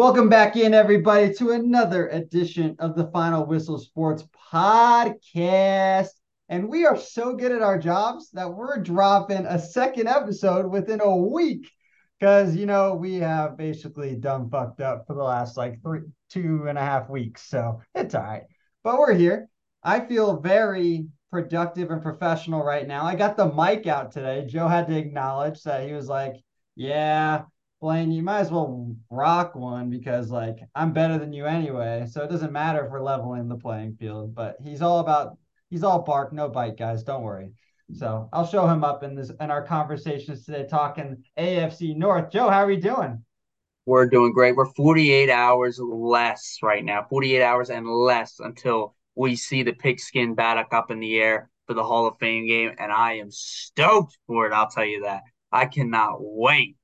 Welcome back in, everybody, to another edition of the Final Whistle Sports Podcast. And we are so good at our jobs that we're dropping a second episode within a week because, you know, we have basically done fucked up for the last like three, two and a half weeks. So it's all right. But we're here. I feel very productive and professional right now. I got the mic out today. Joe had to acknowledge that he was like, yeah, Blaine, you might as well rock one because like I'm better than you anyway. So it doesn't matter if we're leveling the playing field. But he's all about he's all bark, no bite, guys. Don't worry. So I'll show him up in this in our conversations today, talking AFC North. Joe, how are we doing? We're doing great. We're 48 hours less right now, 48 hours and less until we see the pigskin batter up in the air for the Hall of Fame game. And I am stoked for it. I'll tell you that. I cannot wait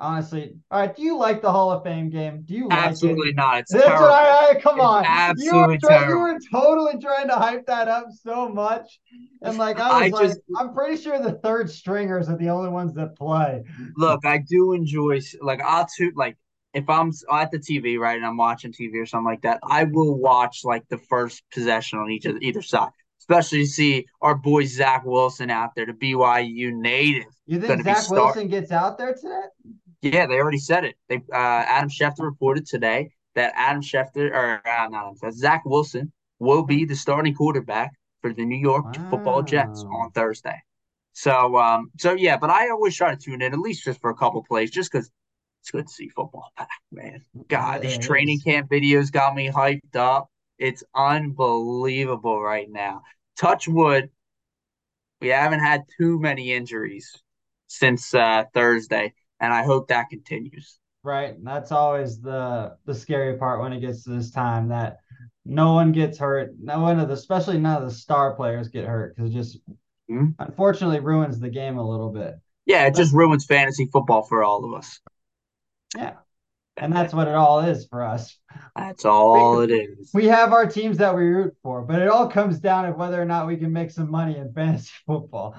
honestly. All right, do you like the Hall of Fame game? Do you like absolutely it? not? It's That's terrible. I, I, come it's on, absolutely you were, terrible. you were totally trying to hype that up so much, and like I was I like, just, I'm pretty sure the third stringers are the only ones that play. Look, I do enjoy like I'll too like if I'm at the TV right and I'm watching TV or something like that, I will watch like the first possession on each of either side. Especially to see our boy Zach Wilson out there, the BYU native. You think Zach Wilson gets out there today? Yeah, they already said it. They uh, Adam Schefter reported today that Adam Schefter or uh, not that Zach Wilson will be the starting quarterback for the New York wow. Football Jets on Thursday. So, um, so yeah, but I always try to tune in at least just for a couple plays, just because it's good to see football back, man. God, these training camp videos got me hyped up. It's unbelievable right now. Touch wood, we haven't had too many injuries since uh, Thursday and I hope that continues. Right, that's always the the scary part when it gets to this time that no one gets hurt. No one of the, especially none of the star players get hurt because it just mm-hmm. unfortunately ruins the game a little bit. Yeah, it but, just ruins fantasy football for all of us. Yeah, and that's what it all is for us. That's all it is. We have our teams that we root for, but it all comes down to whether or not we can make some money in fantasy football.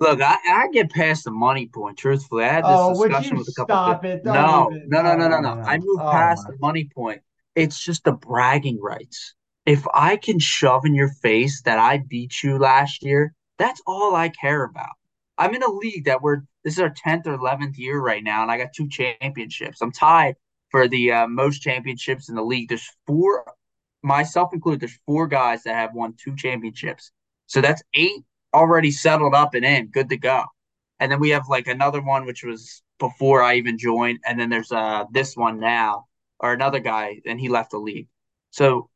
Look, I, I get past the money point. Truthfully, I had this oh, discussion with a couple. Stop it! No, even, no, no, no, no, no, no. I moved oh, past my. the money point. It's just the bragging rights. If I can shove in your face that I beat you last year, that's all I care about. I'm in a league that we're this is our 10th or 11th year right now, and I got two championships. I'm tied for the uh, most championships in the league. There's four, myself included, there's four guys that have won two championships. So that's eight already settled up and in, good to go. And then we have like another one which was before I even joined, and then there's uh this one now or another guy, and he left the league. So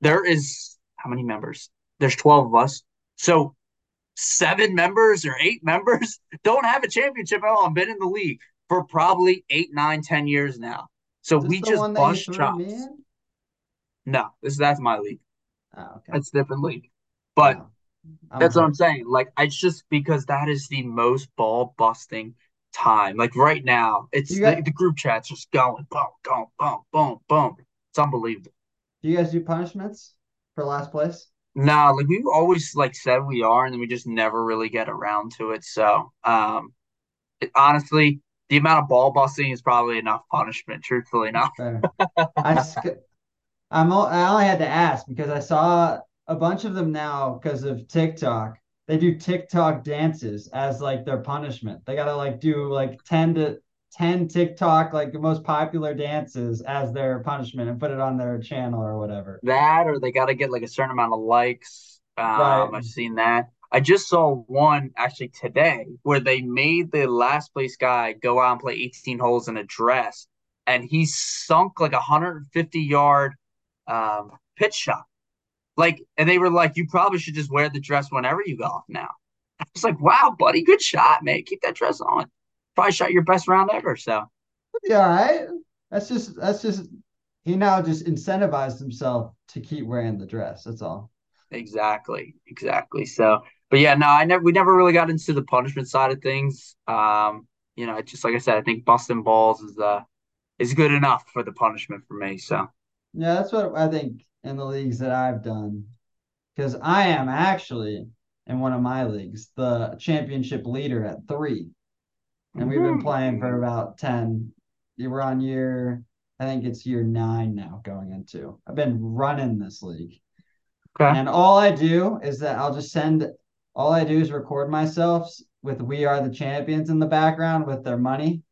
there is how many members? There's 12 of us. So seven members or eight members don't have a championship at all and been in the league for probably eight, nine, ten years now. So we just bust chops. No, this that's my league. Oh, okay. That's different league. But oh, that's what I'm saying. Like it's just because that is the most ball busting time. Like right now, it's got, the, the, group chat's just going boom, boom, boom, boom, boom. It's unbelievable. Do you guys do punishments for last place? No, nah, like we've always like said we are, and then we just never really get around to it. So, um, it, honestly, the amount of ball busting is probably enough punishment. Truthfully enough. I just, I'm I only had to ask because I saw a bunch of them now because of TikTok. They do TikTok dances as like their punishment. They gotta like do like ten to ten TikTok like the most popular dances as their punishment and put it on their channel or whatever. That or they gotta get like a certain amount of likes. Um, right. I've seen that. I just saw one actually today where they made the last place guy go out and play 18 holes in a dress, and he sunk like a 150 yard um, pitch shot. Like, and they were like, "You probably should just wear the dress whenever you golf now." I was like, "Wow, buddy, good shot, man. Keep that dress on. Probably shot your best round ever." So, yeah, right. That's just that's just he now just incentivized himself to keep wearing the dress. That's all. Exactly, exactly. So but yeah, no, I never we never really got into the punishment side of things. Um, you know, just like I said, I think busting balls is uh is good enough for the punishment for me. So yeah, that's what I think in the leagues that I've done. Because I am actually in one of my leagues, the championship leader at three. And we've been playing for about 10. You were on year I think it's year nine now going into. I've been running this league. Okay. And all I do is that I'll just send all I do is record myself with We Are the Champions in the background with their money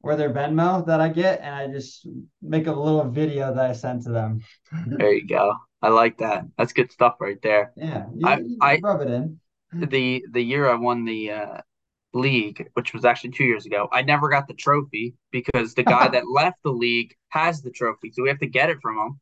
or their Venmo that I get, and I just make a little video that I send to them. there you go. I like that. That's good stuff right there. Yeah, you, I, you I rub it in. The the year I won the uh, league, which was actually two years ago, I never got the trophy because the guy that left the league has the trophy, so we have to get it from him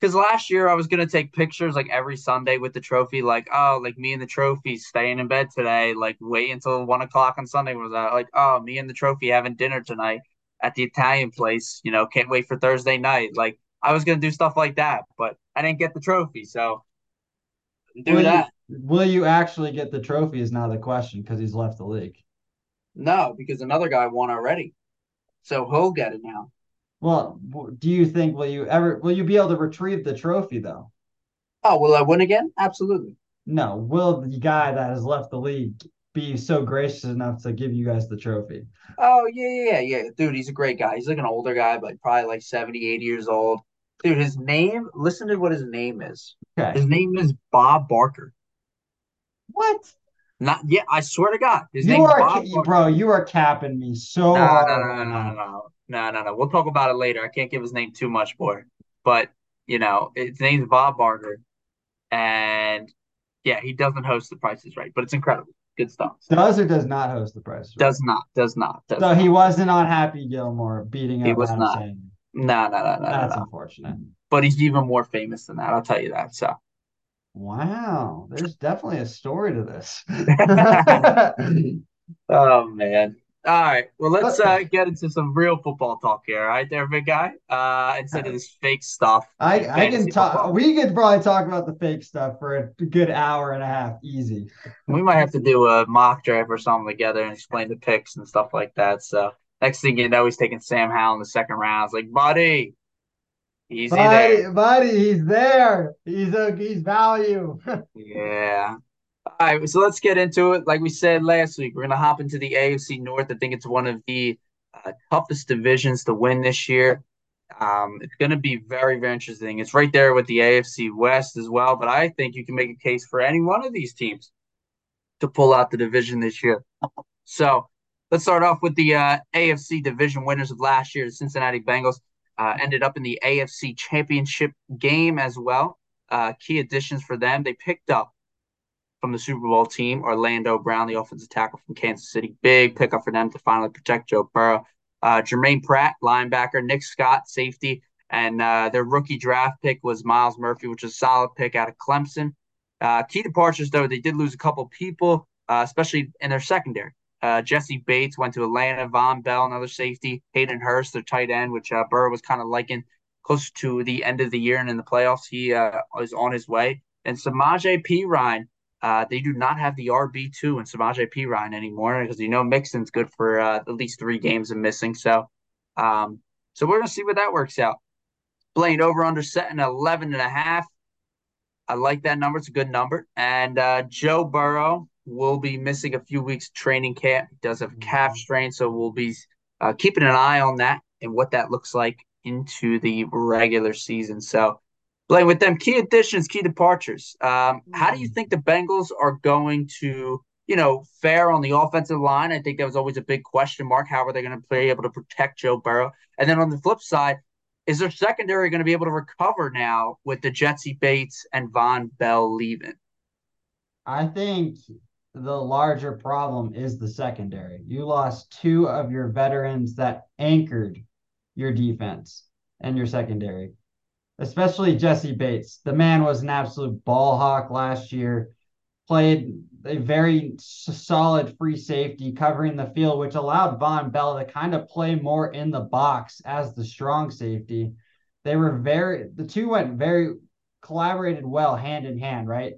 because last year I was gonna take pictures like every Sunday with the trophy, like oh, like me and the trophy staying in bed today, like wait until one o'clock on Sunday was that like oh, me and the trophy having dinner tonight at the Italian place, you know, can't wait for Thursday night. Like I was gonna do stuff like that, but I didn't get the trophy, so do will that. You, will you actually get the trophy? Is now the question because he's left the league. No, because another guy won already, so he'll get it now. Well, do you think will you ever will you be able to retrieve the trophy though? Oh, will I win again? Absolutely. No. Will the guy that has left the league be so gracious enough to give you guys the trophy? Oh yeah, yeah, yeah, dude. He's a great guy. He's like an older guy, but probably like 70, 80 years old. Dude, his name. Listen to what his name is. Okay. His name is Bob Barker. What? Not yeah, I swear to God. His you are, Bob bro. You are capping me so no, hard. No, no, no, no, no, no. No, no. We'll talk about it later. I can't give his name too much more. But, you know, his name's Bob Barker. And yeah, he doesn't host the prices right, but it's incredible. Good stuff. Does or does not host the prices right? Does not. Does not. Does so not. he wasn't on Happy Gilmore beating up. He was not. No, no, no, no. That's no. unfortunate. But he's even more famous than that. I'll tell you that. So. Wow, there's definitely a story to this. oh man. All right. Well, let's uh, get into some real football talk here. All right, there, big guy. Uh, instead of this fake stuff. I, I can talk. Football. We could probably talk about the fake stuff for a good hour and a half, easy. We might have to do a mock draft or something together and explain the picks and stuff like that. So next thing you know, he's taking Sam Howell in the second round. It's like, buddy, easy buddy, there. buddy, he's there. He's a he's value. yeah. All right, so let's get into it. Like we said last week, we're going to hop into the AFC North. I think it's one of the uh, toughest divisions to win this year. Um, it's going to be very, very interesting. It's right there with the AFC West as well, but I think you can make a case for any one of these teams to pull out the division this year. So let's start off with the uh, AFC division winners of last year. The Cincinnati Bengals uh, ended up in the AFC Championship game as well. Uh, key additions for them: they picked up from the Super Bowl team, Orlando Brown, the offensive tackle from Kansas City. Big pickup for them to finally protect Joe Burrow. Uh, Germaine Pratt, linebacker. Nick Scott, safety. And uh, their rookie draft pick was Myles Murphy, which is a solid pick out of Clemson. Uh, key departures, though, they did lose a couple people, uh, especially in their secondary. Uh, Jessie Bates went to Atlanta. Vonn Bell, another safety. Hayden Hurst, their tight end, which uh, Burrow was kind of liking close to the end of the year and in the playoffs. He uh, is on his way. And Samaje Perine, uh, they do not have the RB two and Samaje Perine anymore because you know Mixon's good for uh, at least three games of missing. So, um, so we're gonna see what that works out. Blaine over under setting 11 and a half. I like that number. It's a good number. And uh, Joe Burrow will be missing a few weeks training camp. He does have a calf mm-hmm. strain, so we'll be uh, keeping an eye on that and what that looks like into the regular season. So Blaine, with them key additions, key departures, um, how do you mm. think the Bengals are going to, you know, fare on the offensive line? I think that was always a big question mark. How are they going to be able to protect Joe Burrow? And then on the flip side, is their secondary going to be able to recover now with the Jessie Bates and Vonn Bell leaving? I think the larger problem is the secondary. You lost two of your veterans that anchored your defense and your secondary especially Jessie Bates. The man was an absolute ball hawk last year. Played a very solid free safety covering the field, which allowed Vonn Bell to kind of play more in the box as the strong safety. They were very the two went very collaborated well hand in hand, right?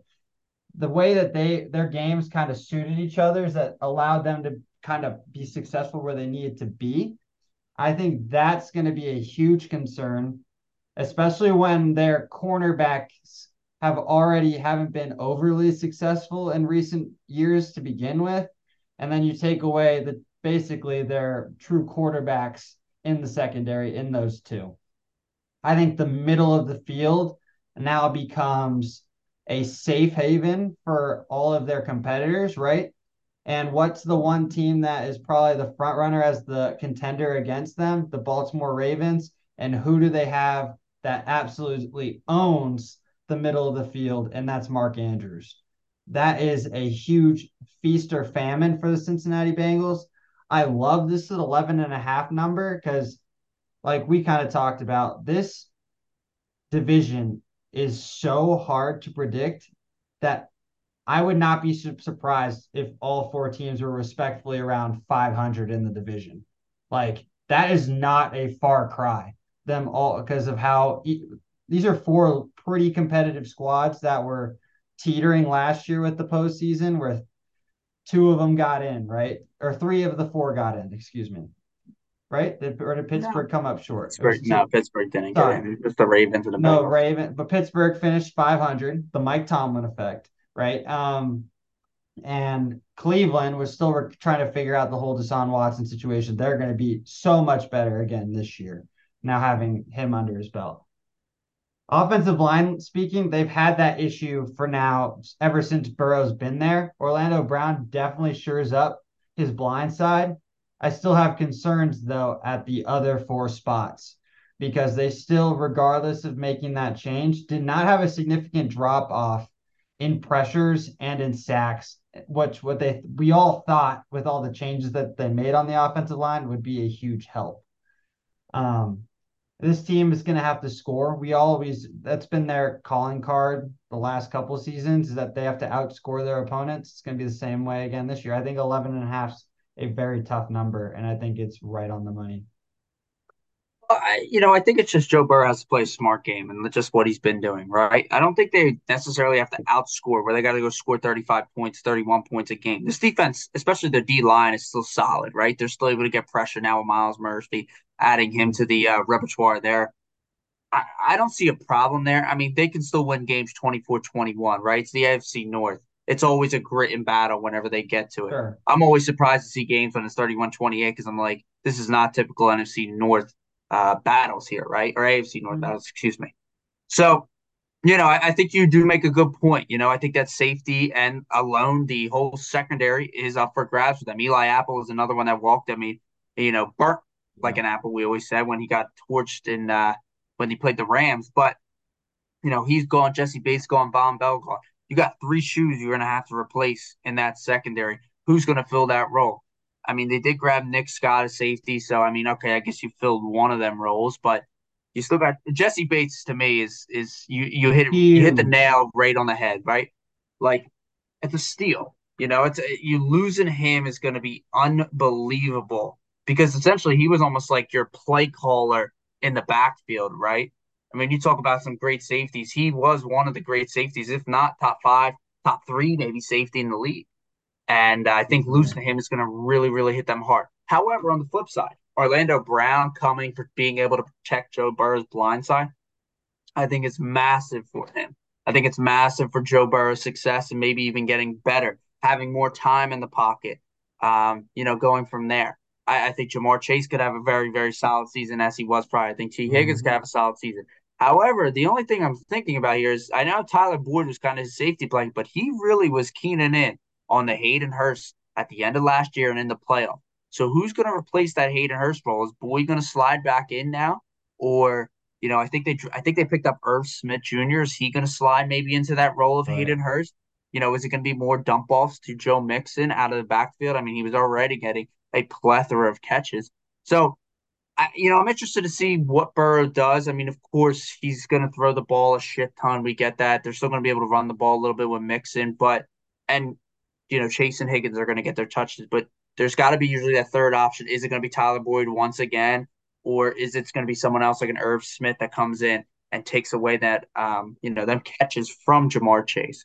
The way that they their games kind of suited each other's that allowed them to kind of be successful where they needed to be. I think that's going to be a huge concern especially when their cornerbacks have already haven't been overly successful in recent years to begin with. And then you take away the basically their true quarterbacks in the secondary in those two. I think the middle of the field now becomes a safe haven for all of their competitors, right? And what's the one team that is probably the front runner as the contender against them? The Baltimore Ravens. And who do they have that absolutely owns the middle of the field? And that's Mark Andrews. That is a huge feast or famine for the Cincinnati Bengals. I love this at 11 and a half number because, like we kind of talked about, this division is so hard to predict that I would not be surprised if all four teams were respectfully around 500 in the division. Like that is not a far cry. Them all because of how these are four pretty competitive squads that were teetering last year with the postseason, where two of them got in, right? Or three of the four got in, excuse me. Right? Did, or did Pittsburgh no. come up short? Pittsburgh, no, Pittsburgh didn't Sorry. get in. Just the Ravens and the No, Bengals. Raven, but Pittsburgh finished 500, the Mike Tomlin effect, right? Um, and Cleveland was still re- trying to figure out the whole Deshaun Watson situation. They're going to be so much better again this year, now having him under his belt. Offensive line speaking, they've had that issue for now ever since Burrow's been there. Orlando Brown definitely shores up his blind side. I still have concerns though at the other four spots because they still, regardless of making that change, did not have a significant drop off in pressures and in sacks, which what they we all thought with all the changes that they made on the offensive line would be a huge help. Um, this team is going to have to score. We always that's been their calling card the last couple seasons is that they have to outscore their opponents. It's going to be the same way again this year. I think 11 and a half is a very tough number and I think it's right on the money. I, you know, I think it's just Joe Burrow has to play a smart game and just what he's been doing, right? I don't think they necessarily have to outscore where they got to go score 35 points, 31 points a game. This defense, especially the D line, is still solid, right? They're still able to get pressure now with Myles Murphy, adding him to the uh, repertoire there. I, I don't see a problem there. I mean, they can still win games 24 21, right? It's the AFC North. It's always a grit and battle whenever they get to it. Sure. I'm always surprised to see games when it's 31 28 because I'm like, this is not typical NFC North uh, battles here, right? Or AFC North mm-hmm. battles, excuse me. So, you know, I, I, think you do make a good point. You know, I think that safety and alone the whole secondary is up for grabs for them. Eli Apple is another one that walked. I mean, you know, burnt like an apple. We always said when he got torched in uh, when he played the Rams, but you know he's gone. Jessie Bates gone. Vonn Bell gone. You got three shoes you're going to have to replace in that secondary. Who's going to fill that role? I mean, they did grab Nick Scott as safety, so I mean, okay, I guess you filled one of them roles, but you still got Jessie Bates. To me, is is you you hit you hit the nail right on the head, right? Like it's a steal. You know, it's you losing him is going to be unbelievable because essentially he was almost like your play caller in the backfield, right? I mean, you talk about some great safeties. He was one of the great safeties, if not top five, top three, maybe safety in the league. And I think losing him is going to really, really hit them hard. However, on the flip side, Orlando Brown coming for being able to protect Joe Burrow's blind side, I think it's massive for him. I think it's massive for Joe Burrow's success and maybe even getting better, having more time in the pocket, um, you know, going from there. I, I, think Ja'Marr Chase could have a very, very solid season as he was prior. I think Tee Higgins mm-hmm. could have a solid season. However, the only thing I'm thinking about here is I know Tyler Boyd was kind of his safety blanket, but he really was keening in on the Hayden Hurst at the end of last year and in the playoff. So who's going to replace that Hayden Hurst role? Is Boyd going to slide back in now, or you know, I think they I think they picked up Irv Smith Jr. Is he going to slide maybe into that role of right. Hayden Hurst? You know, is it going to be more dump offs to Joe Mixon out of the backfield? I mean, he was already getting a plethora of catches. So, I, you know, I'm interested to see what Burrow does. I mean, of course, he's going to throw the ball a shit ton. We get that. They're still going to be able to run the ball a little bit with Mixon, but and you know, Chase and Higgins are going to get their touches, but there's got to be usually that third option. Is it going to be Tyler Boyd once again, or is it going to be someone else like an Irv Smith that comes in and takes away that, um, you know, them catches from Ja'Marr Chase?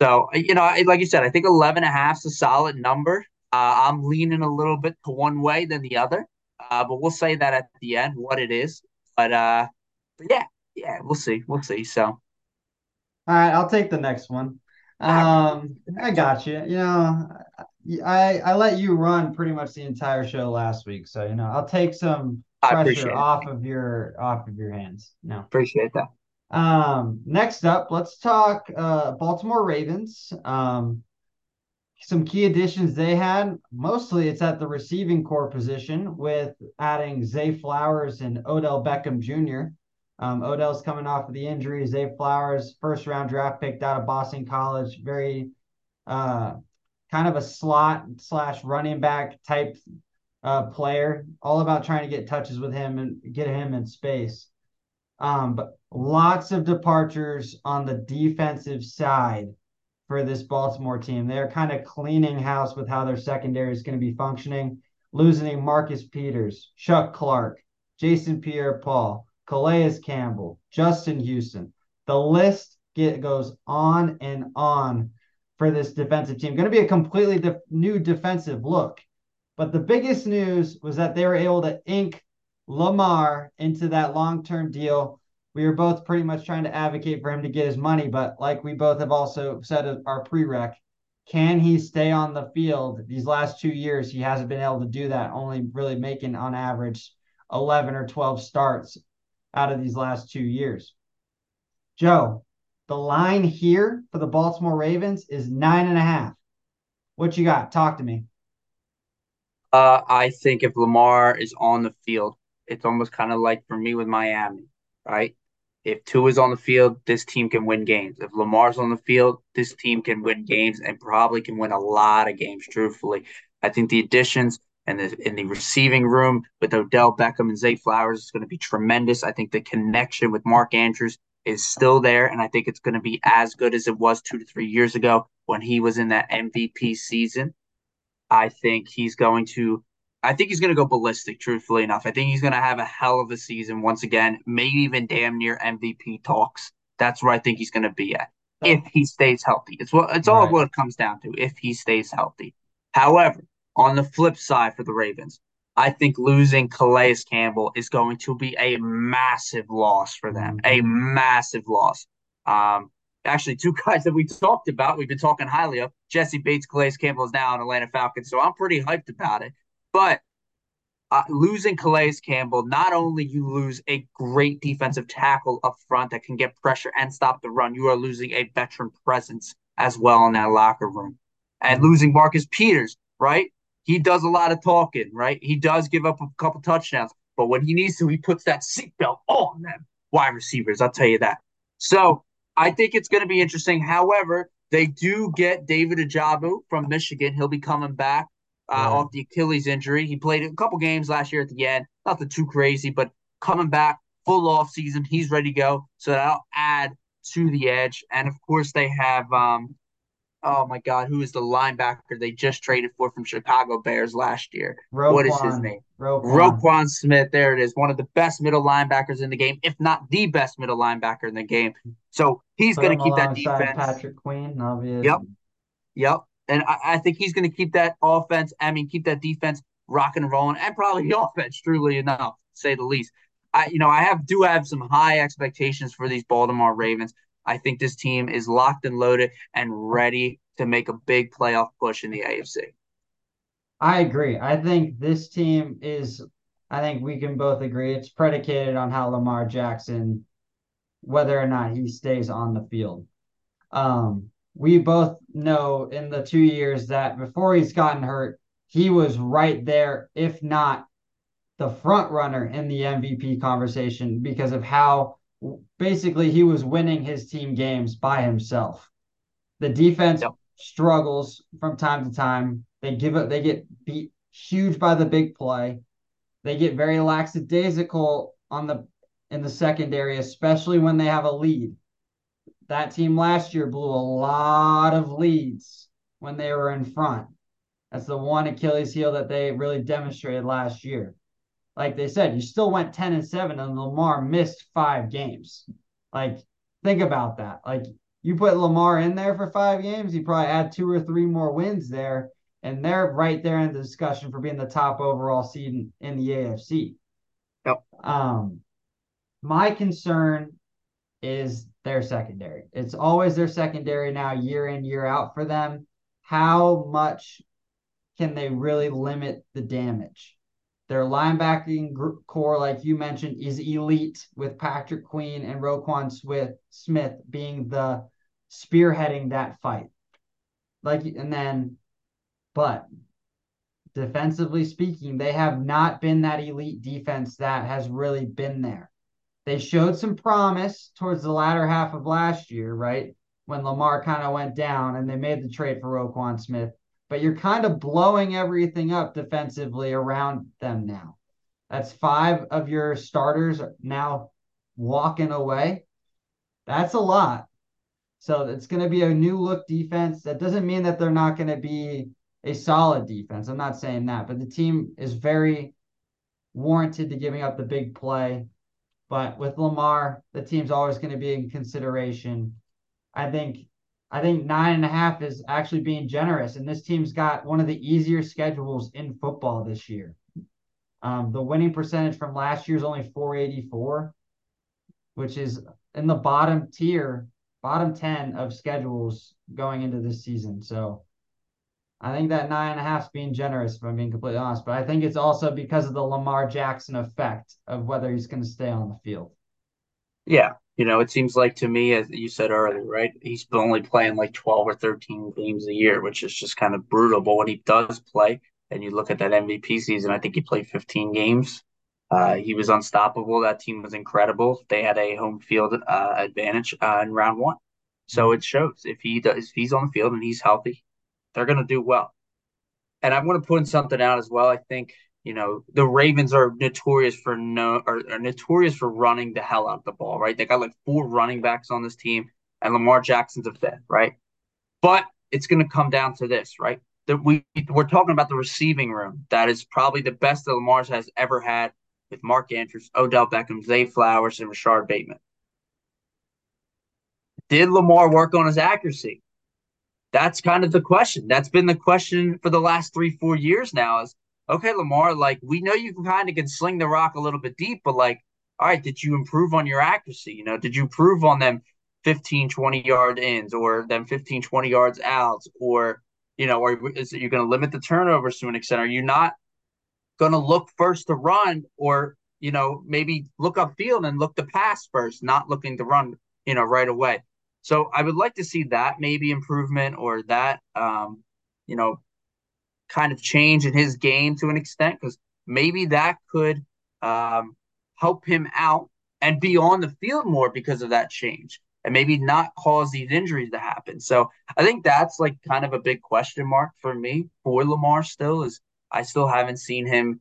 So, you know, like you said, I think 11 and a half is a solid number. Uh, I'm leaning a little bit to one way than the other, uh, but we'll say that at the end what it is. But, uh, but yeah, yeah, we'll see. We'll see. So, all right, I'll take the next one. Um, I got you. You know, I I let you run pretty much the entire show last week, so you know I'll take some pressure off of your off of your hands. No, appreciate that. Um, next up, let's talk uh, Baltimore Ravens. Um, some key additions they had. Mostly it's at the receiving corps position with adding Zay Flowers and Odell Beckham Jr. Um, Odell's coming off of the injury. Zay Flowers, first round draft picked out of Boston College, very uh, kind of a slot slash running back type uh, player, all about trying to get touches with him and get him in space. Um, but lots of departures on the defensive side for this Baltimore team. They're kind of cleaning house with how their secondary is going to be functioning, losing Marcus Peters, Chuck Clark, Jason Pierre Paul, Calais Campbell, Justin Houston. The list get, goes on and on for this defensive team. Going to be a completely def- new defensive look. But the biggest news was that they were able to ink Lamar into that long term deal we were both pretty much trying to advocate for him to get his money. But like we both have also said our prereq, can he stay on the field? These last two years, he hasn't been able to do that, only really making on average 11 or 12 starts out of these last two years. Joe, the line here for the Baltimore Ravens is nine and a half. What you got? Talk to me. Uh, I think if Lamar is on the field, it's almost kind of like for me with Miami, right? If two is on the field, this team can win games. If Lamar's on the field, this team can win games and probably can win a lot of games. Truthfully, I think the additions and the in the receiving room with Odell Beckham and Zay Flowers is going to be tremendous. I think the connection with Mark Andrews is still there, and I think it's going to be as good as it was two to three years ago when he was in that MVP season. I think he's going to I think he's going to go ballistic, truthfully enough. I think he's going to have a hell of a season once again, maybe even damn near MVP talks. That's where I think he's going to be at if he stays healthy. It's what it's all right. what it comes down to if he stays healthy. However, on the flip side for the Ravens, I think losing Calais Campbell is going to be a massive loss for them, a massive loss. Um, actually, two guys that we talked about, we've been talking highly of. Jessie Bates, Calais Campbell is now in Atlanta Falcons, so I'm pretty hyped about it. But uh, losing Calais Campbell, not only you lose a great defensive tackle up front that can get pressure and stop the run, you are losing a veteran presence as well in that locker room. And losing Marcus Peters, right? He does a lot of talking, right? He does give up a couple touchdowns, but when he needs to, he puts that seatbelt on them wide receivers. I'll tell you that. So I think it's going to be interesting. However, they do get David Ojabo from Michigan. He'll be coming back uh, yeah. off the Achilles injury. He played a couple games last year at the end, nothing too crazy, but coming back full off season, he's ready to go. So that'll add to the edge. And of course, they have um, oh my God, who is the linebacker they just traded for from Chicago Bears last year? Roquan, what is his name? Roquan. Roquan Smith. There it is. One of the best middle linebackers in the game, if not the best middle linebacker in the game. So he's going to keep that defense. Patrick Queen, obviously. Yep. Yep. And I, I think he's going to keep that offense, I mean, keep that defense rocking and rolling, and probably the offense, truly enough, say the least. I, you know, I have do have some high expectations for these Baltimore Ravens. I think this team is locked and loaded and ready to make a big playoff push in the AFC. I agree. I think this team is, I think we can both agree, it's predicated on how Lamar Jackson, whether or not he stays on the field. Um, we both know in the two years that before he's gotten hurt, he was right there, if not the front runner in the MVP conversation because of how basically he was winning his team games by himself. The defense yep. struggles from time to time. They give it, they get beat huge by the big play. They get very lackadaisical on the in the secondary, especially when they have a lead that team last year blew a lot of leads when they were in front. That's the one Achilles heel that they really demonstrated last year. Like they said, you still went 10 and 7 and Lamar missed 5 games. Like think about that. Like you put Lamar in there for 5 games, you probably add 2 or 3 more wins there and they're right there in the discussion for being the top overall seed in, in the AFC. Yep. Um my concern is their secondary. It's always their secondary now, year in, year out for them. How much can they really limit the damage? Their linebacking corps, like you mentioned, is elite with Patrick Queen and Roquan Smith, being the spearheading that fight. Like, and then, but defensively speaking, they have not been that elite defense that has really been there. They showed some promise towards the latter half of last year, right? When Lamar kind of went down and they made the trade for Roquan Smith but you're kind of blowing everything up defensively around them now. That's five of your starters now walking away. That's a lot. So it's going to be a new look defense. That doesn't mean that they're not going to be a solid defense. I'm not saying that, but the team is very warranted to giving up the big play. But with Lamar, the team's always going to be in consideration. I think I think nine and a half is actually being generous. And this team's got one of the easier schedules in football this year. Um, the winning percentage from last year is only 484, which is in the bottom tier, bottom 10 of schedules going into this season. So I think that nine and a half is being generous, if I'm being completely honest. But I think it's also because of the Lamar Jackson effect of whether he's going to stay on the field. Yeah, you know, it seems like to me, as you said earlier, right? He's only playing like 12 or 13 games a year, which is just kind of brutal. But when he does play, and you look at that MVP season, I think he played 15 games. Uh, he was unstoppable. That team was incredible. They had a home field uh, advantage uh, in round one, so it shows if he does, if he's on the field and he's healthy, they're going to do well. And I'm going to put something out as well. I think you know, the Ravens are notorious for no are, are, notorious for running the hell out of the ball, right? They got like four running backs on this team, and Lamar Jackson's a fifth, right? But it's going to come down to this, right? That we we're talking about the receiving room that is probably the best that Lamar's has ever had with Mark Andrews, Odell Beckham, Zay Flowers, and Rashod Bateman. Did Lamar work on his accuracy? That's kind of the question. That's been the question for the last three, four years now. Is okay, Lamar, like we know you can kind of can sling the rock a little bit deep, but like, all right, did you improve on your accuracy? You know, did you improve on them 15, 20 yard ins or them 15, 20 yards outs? Or, you know, or is it you're going to limit the turnovers to an extent? Are you not going to look first to run or, you know, maybe look upfield and look to pass first, not looking to run, you know, right away? So I would like to see that maybe improvement or that, um, you know, kind of change in his game to an extent because maybe that could um, help him out and be on the field more because of that change and maybe not cause these injuries to happen. So I think that's like kind of a big question mark for me for Lamar still is I still haven't seen him,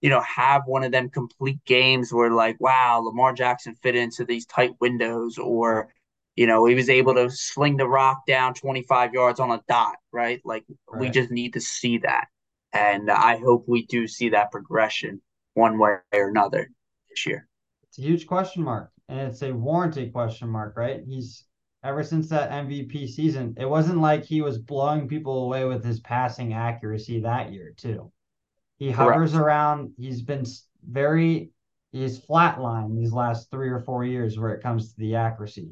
you know, have one of them complete games where like, wow, Lamar Jackson fit into these tight windows or you know, he was able to sling the rock down 25 yards on a dot, right? Like right. we just need to see that. And I hope we do see that progression one way or another this year. It's a huge question mark. And it's a warranted question mark, right? He's ever since that MVP season, it wasn't like he was blowing people away with his passing accuracy that year, too. He hovers Correct. around, he's been very, he's flatlined these last three or four years where it comes to the accuracy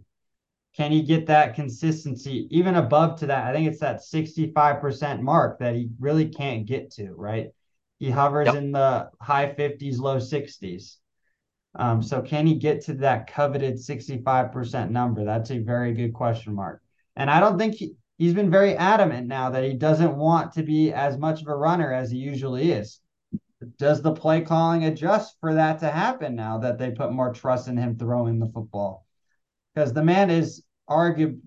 can he get that consistency even above to that? I think it's that 65% mark that he really can't get to, right? He hovers yep. in the high 50s, low 60s. Um, so can he get to that coveted 65% number? That's a very good question mark. And I don't think he, he's been very adamant now that he doesn't want to be as much of a runner as he usually is. Does the play calling adjust for that to happen now that they put more trust in him throwing the football? because the man is argu-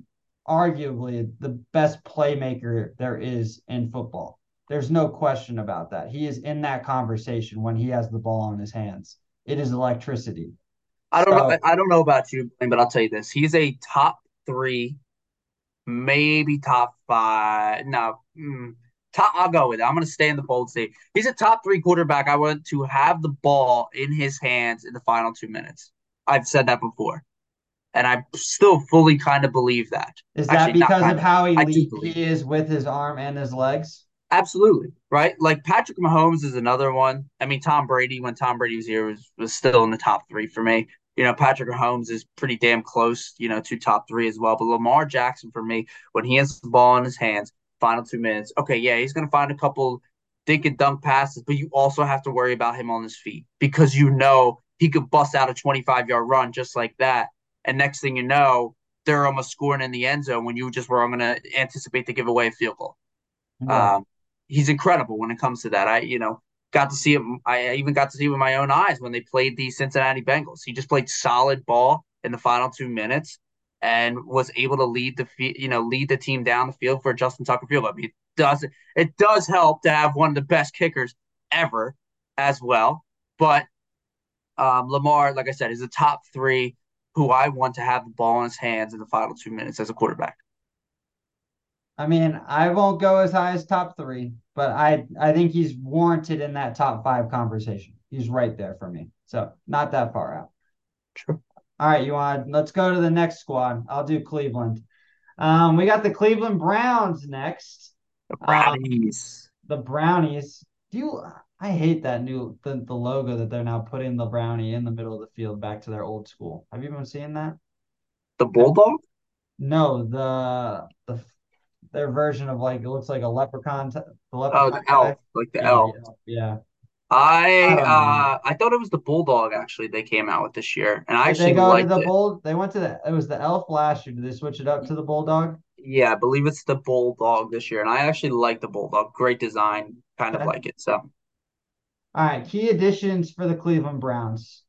arguably the best playmaker there is in football. There's no question about that. He is in that conversation when he has the ball on his hands. It is electricity. I don't so, know. I don't know about you, but I'll tell you this: he's a top three, maybe top five. No, mm, top. I'll go with it. I'm going to stay in the bold state. He's a top three quarterback. I want to have the ball in his hands in the final two minutes. I've said that before and I still fully kind of believe that. Is that Actually, because of how elite he is with his arm and his legs? Absolutely, right? Like Patrick Mahomes is another one. I mean, Tom Brady, when Tom Brady was here, was, was still in the top three for me. You know, Patrick Mahomes is pretty damn close, you know, to top three as well. But Lamar Jackson, for me, when he has the ball in his hands, final two minutes. Okay, yeah, he's gonna find a couple dink and dunk passes, but you also have to worry about him on his feet because you know he could bust out a 25 yard run just like that. And next thing you know, they're almost scoring in the end zone when you just were I'm going to anticipate to give away a field goal. Um, he's incredible when it comes to that. I, you know, got to see him. I even got to see with my own eyes when they played the Cincinnati Bengals. He just played solid ball in the final two minutes and was able to lead the you know lead the team down the field for Justin Tucker field. I mean, it does it does help to have one of the best kickers ever as well. But um, Lamar, like I said, is a top three who I want to have the ball in his hands in the final two minutes as a quarterback. I mean, I won't go as high as top three, but I I think he's warranted in that top five conversation. He's right there for me. So not that far out. Sure. All right, you want let's go to the next squad. I'll do Cleveland. Um, we got the Cleveland Browns next. The Brownies. Um, the Brownies. Do you I hate that new the, the logo that they're now putting the brownie in the middle of the field back to their old school. Have you been seeing that? The bulldog? No, the the their version of like it looks like a leprechaun. The leprechaun oh, the elf, like the yeah, elf. Yeah. I I, uh, I thought it was the bulldog actually they came out with this year, and I Did actually they go to the it. bull. They went to the it was the elf last year. Did they switch it up to the bulldog? Yeah, I believe it's the bulldog this year, and I actually like the bulldog. Great design, kind okay. of like it. So all right, key additions for the Cleveland Browns.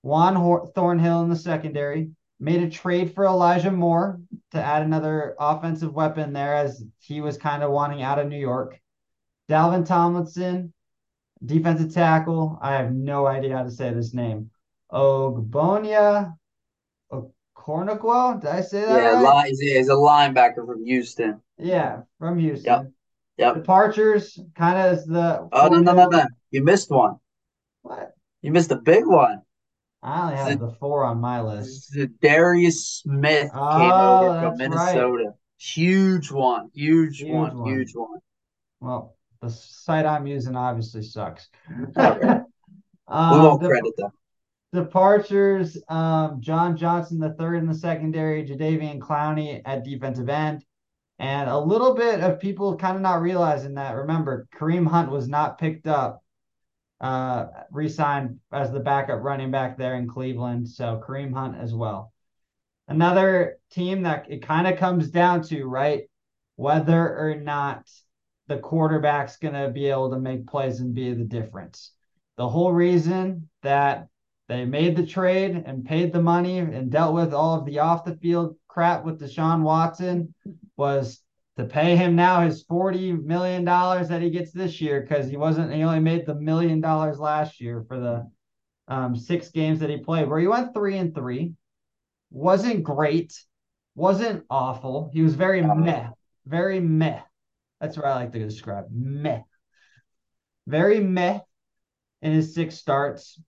Juan Thornhill in the secondary made a trade for Elijah Moore to add another offensive weapon there as he was kind of wanting out of New York. Dalvin Tomlinson, defensive tackle. I have no idea how to say this name. Ogbonnia Corniquo. Did I say that? Yeah, right? he's a linebacker from Houston. Yeah, from Houston. Yep. Yep. Departures kind of is the. Oh no no no no! You missed one. What? You missed a big one. I only have the four on my list. Darius Smith oh, came over from Minnesota. Right. Huge one, huge, huge one, one, huge one. Well, the site I'm using obviously sucks. um, we won't the, credit them. Departures: um, John Johnson the third in the secondary, Jadeveon Clowney at defensive end. And a little bit of people kind of not realizing that. Remember, Kareem Hunt was not picked up, uh, re signed as the backup running back there in Cleveland. So Kareem Hunt as well. Another team that it kind of comes down to, right? Whether or not the quarterback's going to be able to make plays and be the difference. The whole reason that they made the trade and paid the money and dealt with all of the off the field crap with Deshaun Watson was to pay him now his $40 million that he gets this year because he wasn't, he only made the million dollars last year for the um, six games that he played, where he went three and three. Wasn't great, wasn't awful. He was very meh, very meh. That's what I like to describe meh. Very meh in his six starts.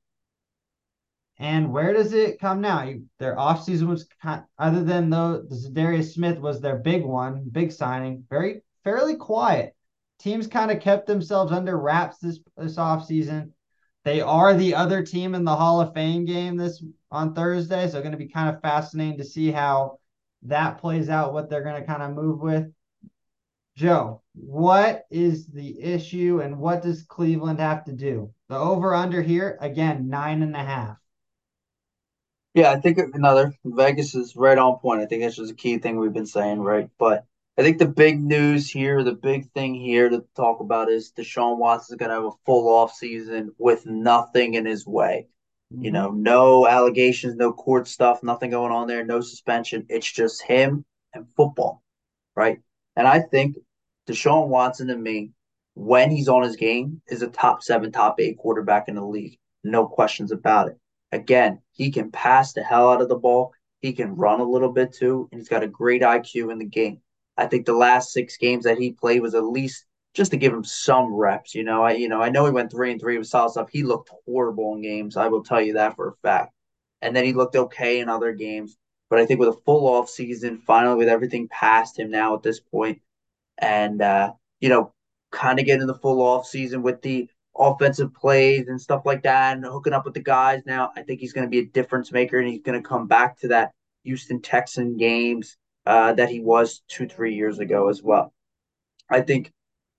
And where does it come now? Their offseason was kind, other than though Darius Smith was their big one, big signing, very fairly quiet. Teams kind of kept themselves under wraps this this offseason. They are the other team in the Hall of Fame game this on Thursday, so going to be kind of fascinating to see how that plays out, what they're going to kind of move with. Joe, what is the issue and what does Cleveland have to do? The over under here, again, nine and a half. Yeah, I think another Vegas is right on point. I think that's just a key thing we've been saying, right? But I think the big news here, the big thing here to talk about is Deshaun Watson is going to have a full off season with nothing in his way. Mm-hmm. You know, no allegations, no court stuff, nothing going on there, no suspension. It's just him and football, right? And I think Deshaun Watson to me, when he's on his game, is a top seven, top eight quarterback in the league. No questions about it. Again, he can pass the hell out of the ball. He can run a little bit too, and he's got a great IQ in the game. I think the last six games that he played was at least just to give him some reps. You know, I you know I know he went three and three with solid stuff. He looked horrible in games. I will tell you that for a fact. And then he looked okay in other games. But I think with a full off season, finally with everything past him now at this point, and uh, you know, kind of getting the full off season with the offensive plays and stuff like that and hooking up with the guys now. I think he's going to be a difference maker and he's going to come back to that Houston Texan games uh, that he was two, three years ago as well. I think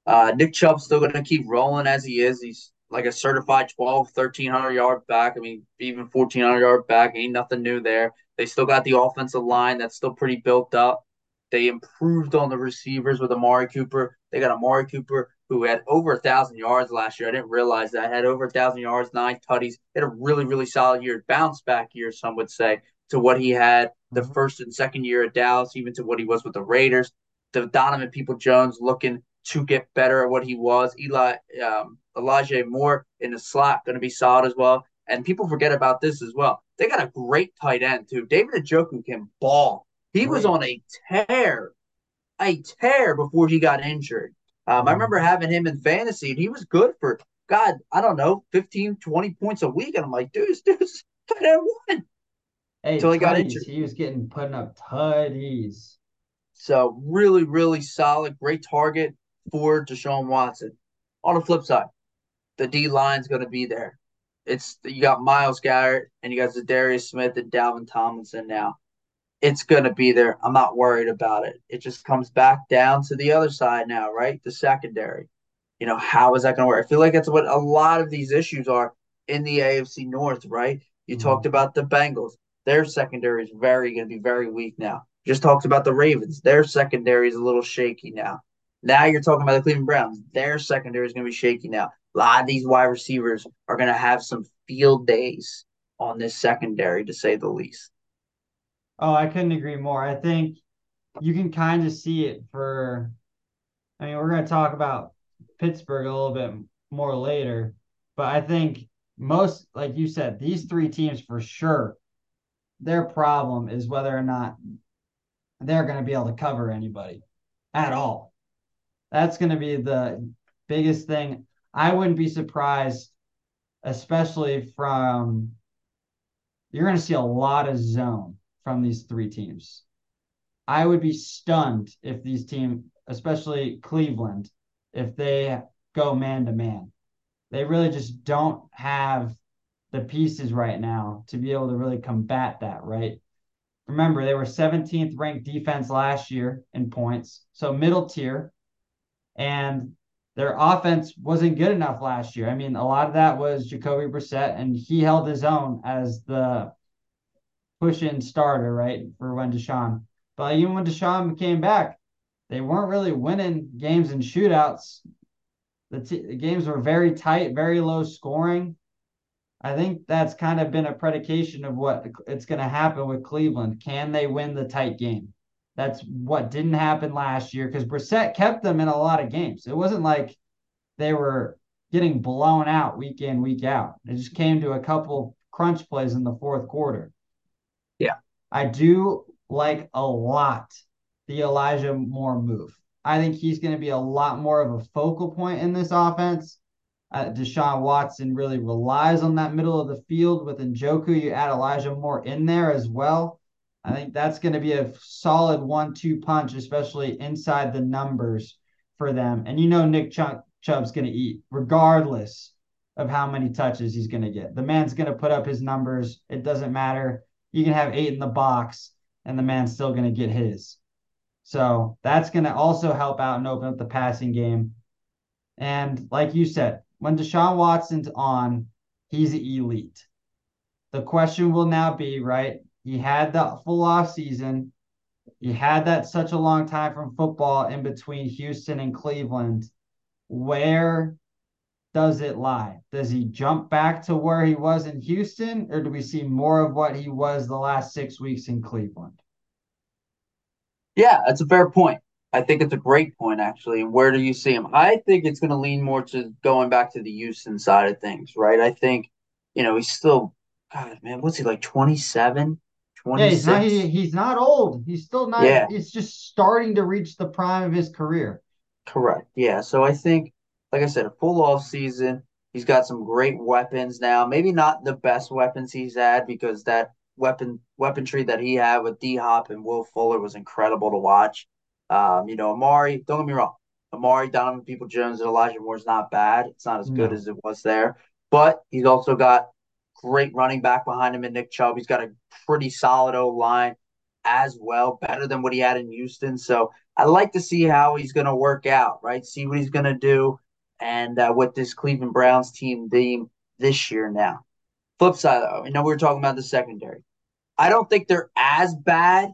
uh, Nick Chubb's still going to keep rolling as he is. He's like a certified 12, 1300 yard back. I mean, even 1400 yard back. Ain't nothing new there. They still got the offensive line that's still pretty built up. They improved on the receivers with Amari Cooper. They got Amari Cooper who had over a thousand yards last year. I didn't realize that had over a thousand yards, nine tutties. Had a really, really solid year, bounce back year, some would say, to what he had the mm-hmm. first and second year at Dallas, even to what he was with the Raiders. The Donovan Peoples-Jones looking to get better at what he was. Eli um, Elijah Moore in the slot going to be solid as well. And people forget about this as well. They got a great tight end too. David Njoku can ball. He great. was on a tear, a tear before he got injured. Um, I remember having him in fantasy, and he was good for God. I don't know, 15, 20 points a week, and I'm like, dude, this dude's tight end one. Hey, until he got injured. He was getting putting up tutties. So really, really solid, great target for Deshaun Watson. On the flip side, the D line's going to be there. It's you got Myles Garrett and you got Za'Darius Smith and Dalvin Tomlinson now. It's going to be there. I'm not worried about it. It just comes back down to the other side now, right? The secondary. You know, how is that going to work? I feel like that's what a lot of these issues are in the AFC North, right? You mm-hmm. talked about the Bengals. Their secondary is very going to be very weak now. Just talked about the Ravens. Their secondary is a little shaky now. Now you're talking about the Cleveland Browns. Their secondary is going to be shaky now. A lot of these wide receivers are going to have some field days on this secondary, to say the least. Oh, I couldn't agree more. I think you can kind of see it for. I mean, we're going to talk about Pittsburgh a little bit more later, but I think most, like you said, these three teams for sure, their problem is whether or not they're going to be able to cover anybody at all. That's going to be the biggest thing. I wouldn't be surprised, especially from you're going to see a lot of zone from these three teams. I would be stunned if these teams, especially Cleveland, if they go man to man. They really just don't have the pieces right now to be able to really combat that, right? Remember, they were 17th ranked defense last year in points. So middle tier, and their offense wasn't good enough last year. I mean, a lot of that was Jacoby Brissett, and he held his own as the push-in starter, right, for when Deshaun. But even when Deshaun came back, they weren't really winning games in shootouts. The, t- the games were very tight, very low scoring. I think that's kind of been a predication of what it's going to happen with Cleveland. Can they win the tight game? That's what didn't happen last year because Brissett kept them in a lot of games. It wasn't like they were getting blown out week in, week out. It just came to a couple crunch plays in the fourth quarter. I do like a lot the Elijah Moore move. I think he's going to be a lot more of a focal point in this offense. Uh, Deshaun Watson really relies on that middle of the field with Njoku. You add Elijah Moore in there as well. I think that's going to be a solid one-two punch, especially inside the numbers for them. And you know Nick Ch- Chubb's going to eat, regardless of how many touches he's going to get. The man's going to put up his numbers. It doesn't matter. You can have eight in the box, and the man's still going to get his. So that's going to also help out and open up the passing game. And like you said, when Deshaun Watson's on, he's elite. The question will now be, right? He had the full off season. He had that such a long time from football in between Houston and Cleveland. Where does it lie? Does he jump back to where he was in Houston, or do we see more of what he was the last six weeks in Cleveland? Yeah, that's a fair point. I think it's a great point, actually. And where do you see him? I think it's going to lean more to going back to the Houston side of things, right? I think, you know, he's still, God, man, what's he like, 27? Yeah, he's not, he, he's not old. He's still not. Yeah. He's just starting to reach the prime of his career. Correct. Yeah. So I think, like I said, a full off season. He's got some great weapons now. Maybe not the best weapons he's had because that weapon weaponry that he had with D Hop and Will Fuller was incredible to watch. Um, you know, Amari, don't get me wrong. Amari, Donovan Peoples-Jones, and Elijah Moore is not bad. It's not as good as it was there. But he's also got great running back behind him in Nick Chubb. He's got a pretty solid O line. as well, better than what he had in Houston. So I like to see how he's going to work out, right? See what he's going to do, and uh, with this Cleveland Browns team team this year now. Flip side, though, I know we were talking about the secondary. I don't think they're as bad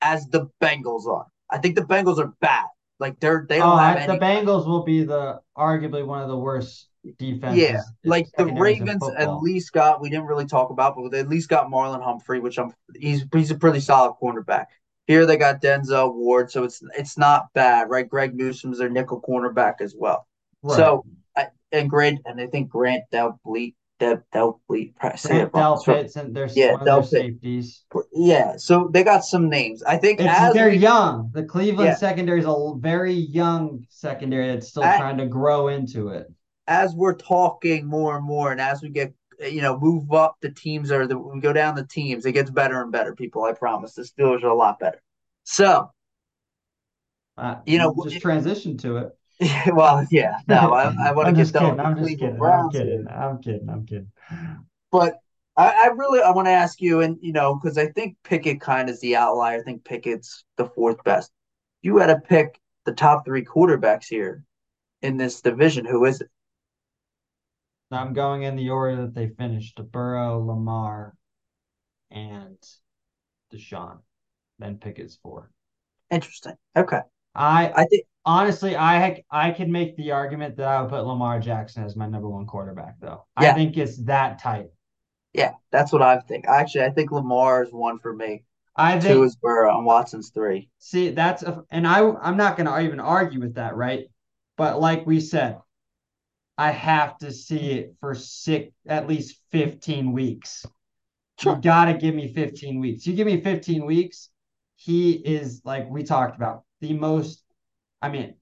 as the Bengals are. I think the Bengals are bad. Like they're they don't oh, have the Bengals will be the arguably one of the worst defenses. Yeah, like the Ravens at least got we didn't really talk about, but they at least got Marlon Humphrey, which I'm he's he's a pretty solid cornerback. Here they got Denzel Ward, so it's it's not bad, right? Greg Newsome's their nickel cornerback as well. Right. So I, and Grant and I think Grant Delpit Del Delpit Grant Delpit and there's yeah Del safeties. Yeah, so they got some names. I think as they're we, young. The Cleveland yeah. secondary is a very young secondary that's still at, trying to grow into it. As we're talking more and more, and as we get you know, move up the teams or the, we go down the teams, it gets better and better. People, I promise, the Steelers are a lot better. So, uh, you know, just transition to it. well, yeah, no, I, I want to get done. I'm just kidding. I'm kidding. I'm kidding. I'm kidding. But I, I really I want to ask you, and you know, because I think Pickett kind of is the outlier. I think Pickett's the fourth best. You had to pick the top three quarterbacks here in this division. Who is it? I'm going in the order that they finished: Burrow, Lamar, and Deshaun. Then Pickett's four. Interesting. Okay. I I think honestly, I I can make the argument that I would put Lamar Jackson as my number one quarterback, though. Yeah. I think it's that tight. Yeah, that's what I think. Actually, I think Lamar is one for me. I think two is Burrow uh, and Watson's three. See, that's a, and I I'm not going to even argue with that, right? But like we said, I have to see it for six, at least 15 weeks. Sure. You got to give me 15 weeks. You give me 15 weeks, he is like we talked about the most. I mean,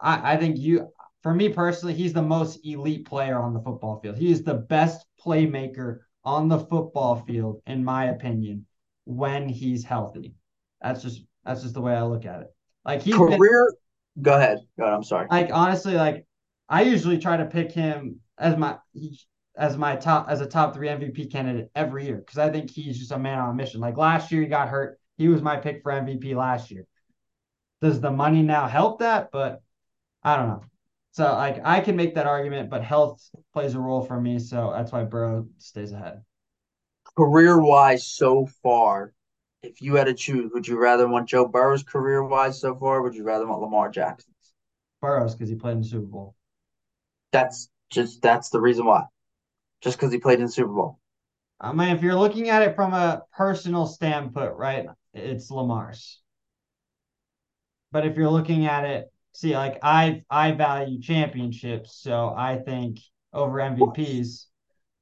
I, I think you, for me personally, he's the most elite player on the football field. He is the best playmaker on the football field, in my opinion, when he's healthy. That's just that's just the way I look at it. Like he's career. Been, go ahead. Go ahead. I'm sorry. Like honestly, like I usually try to pick him as my as my top as a top three MVP candidate every year because I think he's just a man on a mission. Like last year, he got hurt. He was my pick for MVP last year. Does the money now help that? But I don't know. So like I can make that argument, but health plays a role for me, so that's why Burrow stays ahead. Career wise, so far, if you had to choose, would you rather want Joe Burrow's career wise so far, would you rather want Lamar Jackson's? Burrow's because he played in the Super Bowl. That's just that's the reason why. Just because he played in the Super Bowl. I mean, if you're looking at it from a personal standpoint, right, it's Lamar's. But if you're looking at it, see, like I I value championships, so I think over MVPs.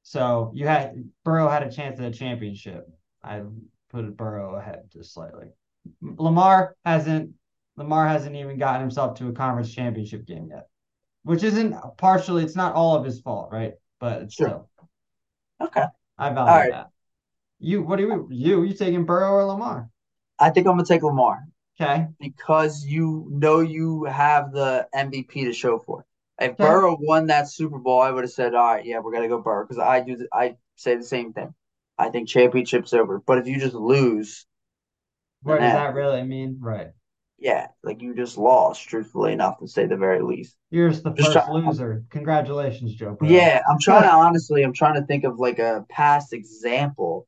So you had Burrow had a chance at a championship. I put Burrow ahead just slightly. Lamar hasn't Lamar hasn't even gotten himself to a conference championship game yet which isn't partially. It's not all of his fault, right? But it's sure. still okay. I value right. that. You, what do you, you, you taking Burrow or Lamar? I think I'm gonna take Lamar. Okay. Because you know you have the MVP to show for it. If okay. Burrow won that Super Bowl, I would have said, "All right, yeah, we're gonna go Burrow." Because I do, I say the same thing. I think championship's over. But if you just lose, what does that really mean? Right yeah, like you just lost, truthfully enough, to say the very least. You're the just first try- loser. Congratulations, Joe. Bro. Yeah, I'm trying to honestly, I'm trying to think of like a past example,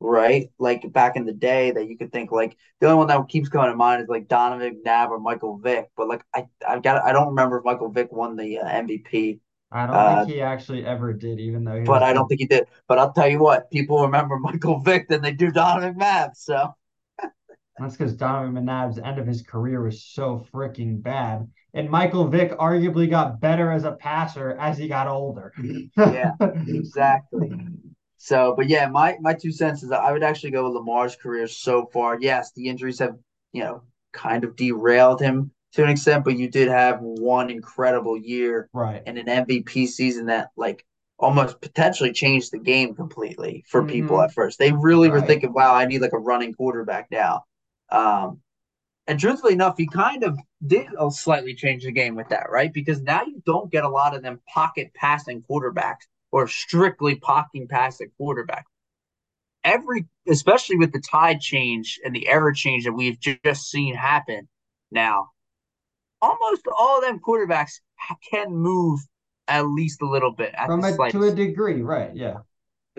right? Like back in the day that you could think like the only one that keeps coming to mind is like Donovan McNabb or Michael Vick. But like I, I've got, I don't remember if Michael Vick won the uh, MVP. I don't uh, think he actually ever did, even though. but I don't think he did. But I'll tell you what, people remember Michael Vick than they do Donovan McNabb. So. That's because Donovan McNabb's end of his career was so freaking bad. And Michael Vick arguably got better as a passer as he got older. yeah, exactly. So, but yeah, my my two cents is I would actually go with Lamar's career so far. Yes, the injuries have, you know, kind of derailed him to an extent, but you did have one incredible year right and an MVP season that like almost potentially changed the game completely for mm-hmm. people at first. They really right. were thinking, wow, I need like a running quarterback now. Um, and truthfully enough, he kind of did slightly change the game with that, right? Because now you don't get a lot of them pocket passing quarterbacks or strictly pocket passing quarterbacks. every, especially with the tide change and the era change that we've just seen happen now, almost all of them quarterbacks can move at least a little bit from a, to a degree, right? Yeah,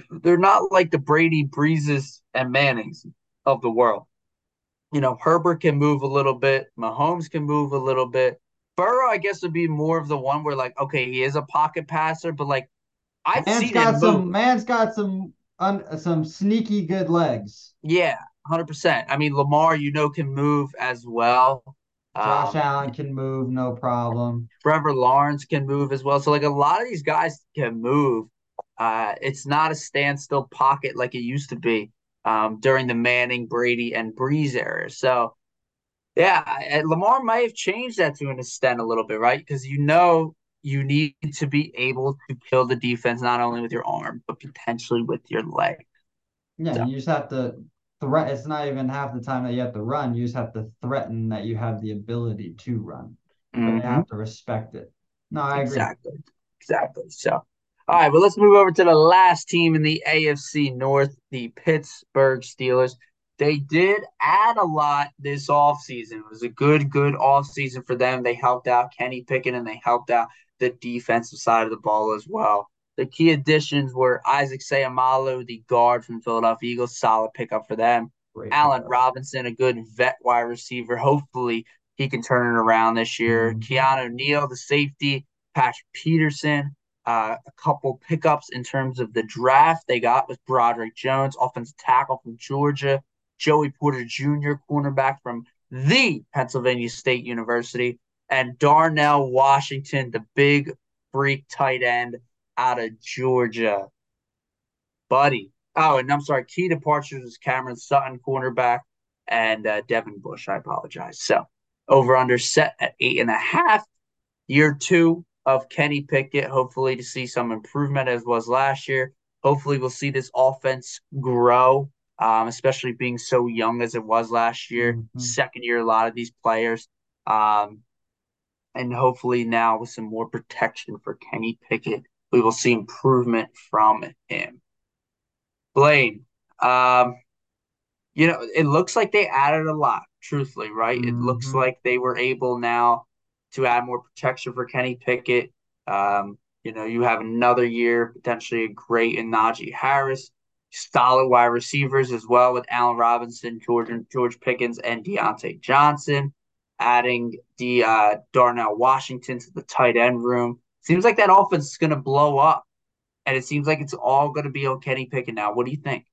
they're not like the Brady Breeses and Mannings of the world. You know, Herbert can move a little bit, Mahomes can move a little bit. Burrow, I guess, would be more of the one where like, okay, he is a pocket passer, but like I've man's seen got some move. man's got some un, some sneaky good legs. Yeah, hundred percent. I mean, Lamar, you know, can move as well. Josh um, Allen can move, no problem. Trevor Lawrence can move as well. So like a lot of these guys can move. Uh, it's not a standstill pocket like it used to be um, during the Manning, Brady, and Brees era. So yeah, Lamar might have changed that to an extent a little bit, right? Because you know you need to be able to kill the defense not only with your arm but potentially with your leg. Yeah, so. you just have to threat. It's not even half the time that you have to run. You just have to threaten that you have the ability to run. But mm-hmm. you have to respect it. No, I exactly. agree. Exactly. So, all right, well, let's move over to the last team in the AFC North, the Pittsburgh Steelers. They did add a lot this offseason. It was a good, good offseason for them. They helped out Kenny Pickett and they helped out the defensive side of the ball as well. The key additions were Isaac Seumalo, the guard from Philadelphia Eagles, solid pickup for them. Great Allen pickup. Robinson, a good vet wide receiver. Hopefully, he can turn it around this year. Mm-hmm. Keanu Neal, the safety. Patrick Peterson, uh, a couple pickups in terms of the draft they got with Broderick Jones, offensive tackle from Georgia. Joey Porter Jr., cornerback from the Pennsylvania State University, and Darnell Washington, the big freak tight end out of Georgia. Buddy. Oh, and I'm sorry, key departures is Cameron Sutton, cornerback, and uh, Devin Bush. I apologize. So over under set at eight and a half. Year two of Kenny Pickett, hopefully to see some improvement as was last year. Hopefully we'll see this offense grow, um, especially being so young as it was last year. Mm-hmm. Second year, a lot of these players. Um, and hopefully now with some more protection for Kenny Pickett we will see improvement from him. Blaine, um, you know, it looks like they added a lot, truthfully, right? Mm-hmm. It looks mm-hmm. like they were able now to add more protection for Kenny Pickett. Um, you know, you have another year, potentially a great in Najee Harris, solid wide receivers as well with Allen Robinson, George, George Pickens, and Diontae Johnson, adding the uh, Darnell Washington to the tight end room. Seems like that offense is going to blow up, and it seems like it's all going to be on Kenny Pickett now. What do you think?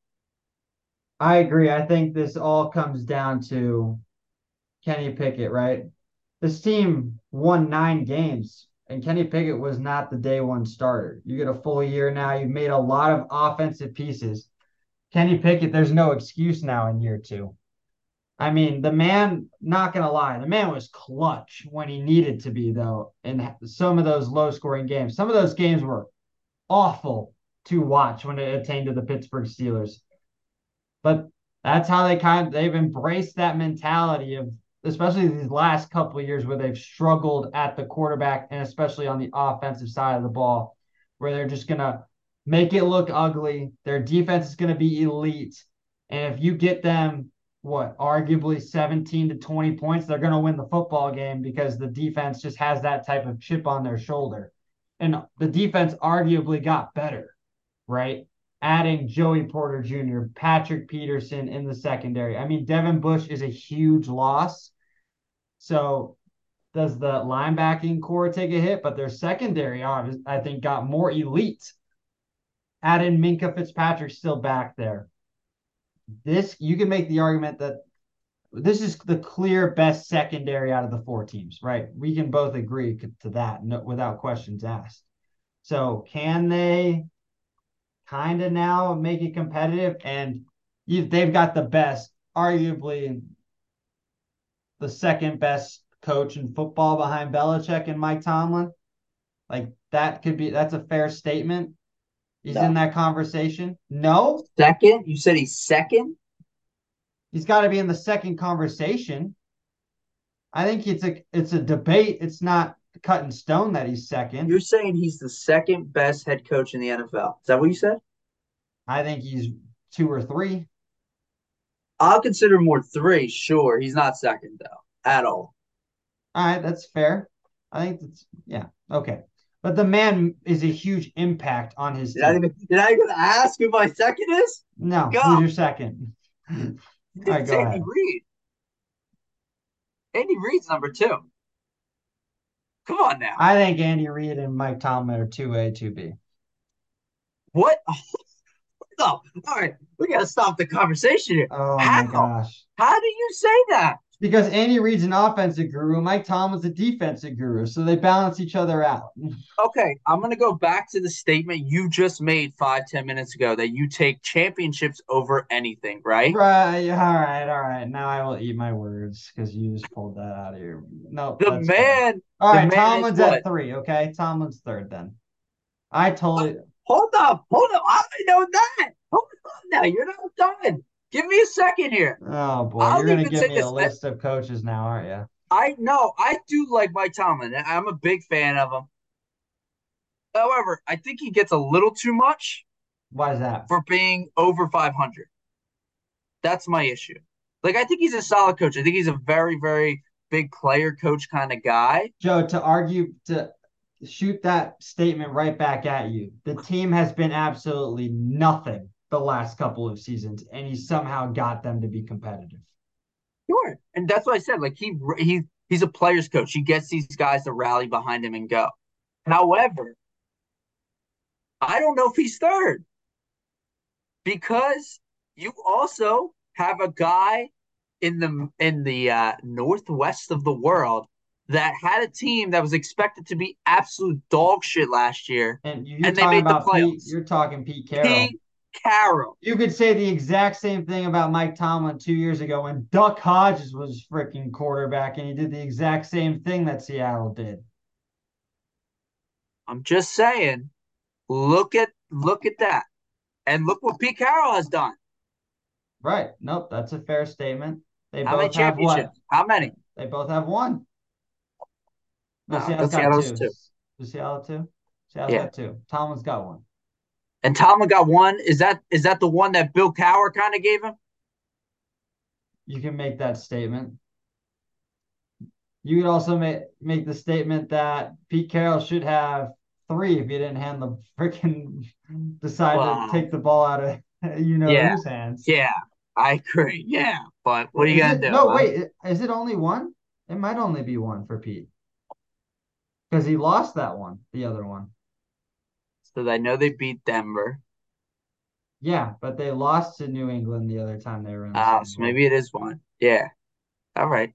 I agree. I think this all comes down to Kenny Pickett, right? This team won nine games, and Kenny Pickett was not the day one starter. You get a full year now. You've made a lot of offensive pieces. Kenny Pickett, there's no excuse now in year two. I mean, the man, not gonna lie, the man was clutch when he needed to be, though, in some of those low scoring games. Some of those games were awful to watch when it attained to the Pittsburgh Steelers. But that's how they kind of they've embraced that mentality of especially these last couple of years where they've struggled at the quarterback and especially on the offensive side of the ball, where they're just gonna make it look ugly. Their defense is gonna be elite. And if you get them what arguably 17 to 20 points, they're going to win the football game because the defense just has that type of chip on their shoulder. And the defense arguably got better, right? Adding Joey Porter Jr., Patrick Peterson in the secondary. I mean, Devin Bush is a huge loss. So does the linebacking corps take a hit? But their secondary, I think, got more elite. Adding Minkah Fitzpatrick still back there this you can make the argument that this is the clear best secondary out of the four teams, right? We can both agree to that no, without questions asked. So, can they kind of now make it competitive? And you, they've got the best, arguably the second best coach in football behind Belichick and Mike Tomlin. Like that could be that's a fair statement. He's no. in that conversation. No. Second? You said he's second? He's got to be in the second conversation. I think it's a it's a debate. It's not cut in stone that he's second. You're saying he's the second best head coach in the NFL. Is that what you said? I think he's two or three. I'll consider more three. Sure, he's not second though at all. All right, that's fair. I think that's yeah okay. But the man is a huge impact on his team. Did I even, did I even ask who my second is? No. Go. Who's your second? All right, it's Andy Reid. Andy Reid's number two. Come on now. I think Andy Reid and Mike Tomlin are two A, two B. What? All right, we gotta stop the conversation here. Oh How? my gosh! How do you say that? Because Andy Reid's an offensive guru, Mike Tomlin's a defensive guru, so they balance each other out. Okay, I'm gonna go back to the statement you just made five ten minutes ago that you take championships over anything, right? Right. All right. All right. Now I will eat my words because you just pulled that out of your. No. The man. Fine. All right. Tomlin's at three. Okay. Tomlin's third then. I told you. Hold up. Hold up. I know that. Hold on now. You're not done. Give me a second here. Oh boy, I'll you're gonna give me a list of coaches now, aren't you? I know I do like Mike Tomlin. I'm a big fan of him. However, I think he gets a little too much. Why is that? For being over 500. That's my issue. Like I think he's a solid coach. I think he's a very, very big player coach kind of guy. Joe, to argue to shoot that statement right back at you. The team has been absolutely nothing the last couple of seasons, and he somehow got them to be competitive. Sure, and that's what I said. Like he he he's a players coach. He gets these guys to rally behind him and go. However, I don't know if he's third because you also have a guy in the in the uh, northwest of the world that had a team that was expected to be absolute dog shit last year, and, and they made the playoffs. Pete, you're talking Pete Carroll. Pete Carroll. You could say the exact same thing about Mike Tomlin two years ago when Duck Hodges was freaking quarterback and he did the exact same thing that Seattle did. I'm just saying, look at look at that. And look what Pete Carroll has done. Right. Nope, that's a fair statement. They How both have one. How many? They both have one. No, no Seattle's got two. two. Seattle two? Seattle's yeah. got two. Tomlin's got one. And Tomlin got one. Is that is that the one that Bill Cowher kind of gave him? You can make that statement. You could also make make the statement that Pete Carroll should have three if he didn't hand the freaking decide wow. to take the ball out of you know yeah. whose hands. Yeah, I agree. Yeah, but what are you gonna it, do? No, huh? wait. Is it only one? It might only be one for Pete because he lost that one, the other one. So I know they beat Denver. Yeah, but they lost to New England the other time they were in. The ah, so maybe it is one. Yeah. All right.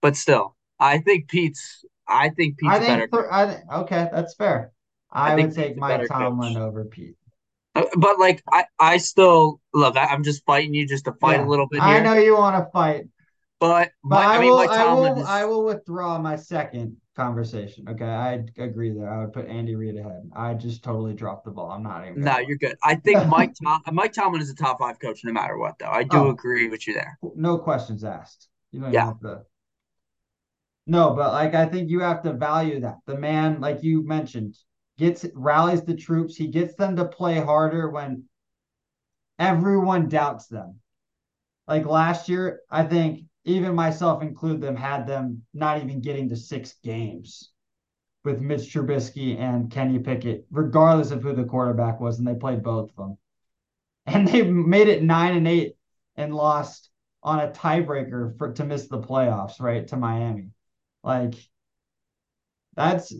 But still, I think Pete's. I think Pete's I think better. Th- I, okay, that's fair. I, I would take Mike Tomlin coach. over Pete. Uh, but like, I, I still look. I, am just fighting you just to fight yeah, a little bit. Here. I know you want to fight, but, but my, I, I mean, will. I will. Is... I will withdraw my second conversation. Okay, I agree there. I would put Andy Reid ahead. I just totally dropped the ball. I'm not even. No, you're good. I think Mike Tom- Mike Tomlin is a top five coach no matter what, though. I do oh, agree with you there. No questions asked. You know, yeah. To... No, but like I think you have to value that the man, like you mentioned, gets rallies the troops. He gets them to play harder when everyone doubts them. Like last year, I think even myself include them, had them not even getting to six games with Mitch Trubisky and Kenny Pickett, regardless of who the quarterback was, and they played both of them. And they made it nine and eight and lost on a tiebreaker for to miss the playoffs, right? To Miami. Like that's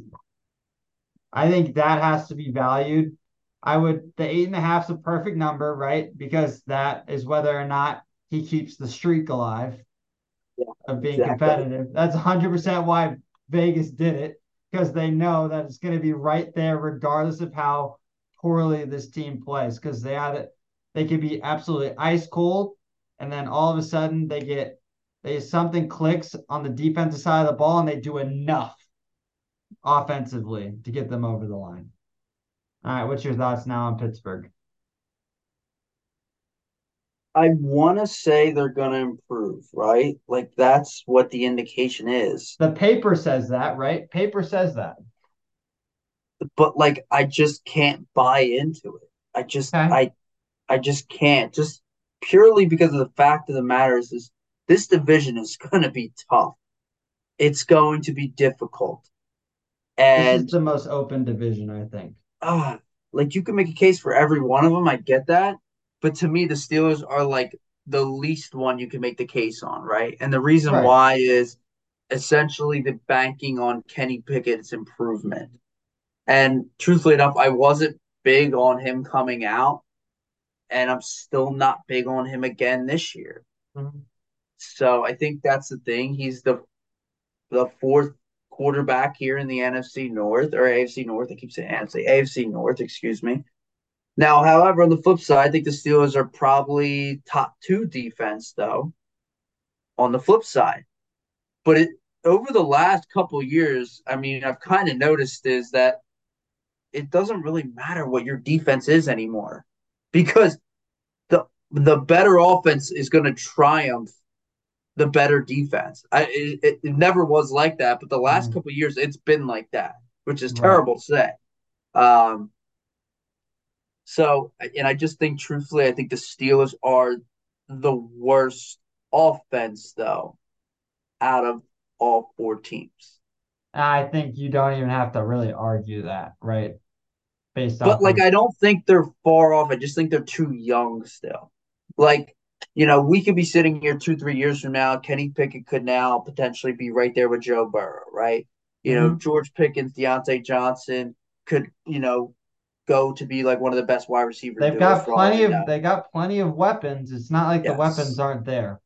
I think that has to be valued. I would the eight and a half is a perfect number, right? Because that is whether or not he keeps the streak alive yeah, of being exactly. competitive. That's 100% why Vegas did it because they know that it's going to be right there, regardless of how poorly this team plays. Because they had it, they could be absolutely ice cold, and then all of a sudden they get they something clicks on the defensive side of the ball, and they do enough offensively to get them over the line. All right, what's your thoughts now on Pittsburgh? I want to say they're going to improve, right? Like that's what the indication is. The paper says that, right? Paper says that. But like I just can't buy into it. I just okay. I I just can't. Just purely because of the fact of the matter is, is this division is going to be tough. It's going to be difficult. And it's the most open division, I think. Uh, like you can make a case for every one of them. I get that. But to me, the Steelers are like the least one you can make the case on, right? And the reason right. why is essentially the banking on Kenny Pickett's improvement. And truthfully enough, I wasn't big on him coming out, and I'm still not big on him again this year. Mm-hmm. So I think that's the thing. He's the the fourth quarterback here in the NFC North or AFC North. I keep saying NFC, AFC North, excuse me. Now, however, on the flip side, I think the Steelers are probably top two defense, though, on the flip side. But it over the last couple years, I mean, I've kind of noticed is that it doesn't really matter what your defense is anymore because the the better offense is going to triumph the better defense. I it, it, never was like that, but the last mm. couple years it's been like that, which is terrible to say. Um so and I just think truthfully, I think the Steelers are the worst offense though out of all four teams. I think you don't even have to really argue that, right? Based but like, of... I don't think they're far off. I just think they're too young still. Like, you know, we could be sitting here two, three years from now. Kenny Pickett could now potentially be right there with Joe Burrow, right? You mm-hmm. know, George Pickens, Diontae Johnson could, you know, go to be like one of the best wide receivers. They've got plenty of they got plenty of weapons. It's not like yes. the weapons aren't there.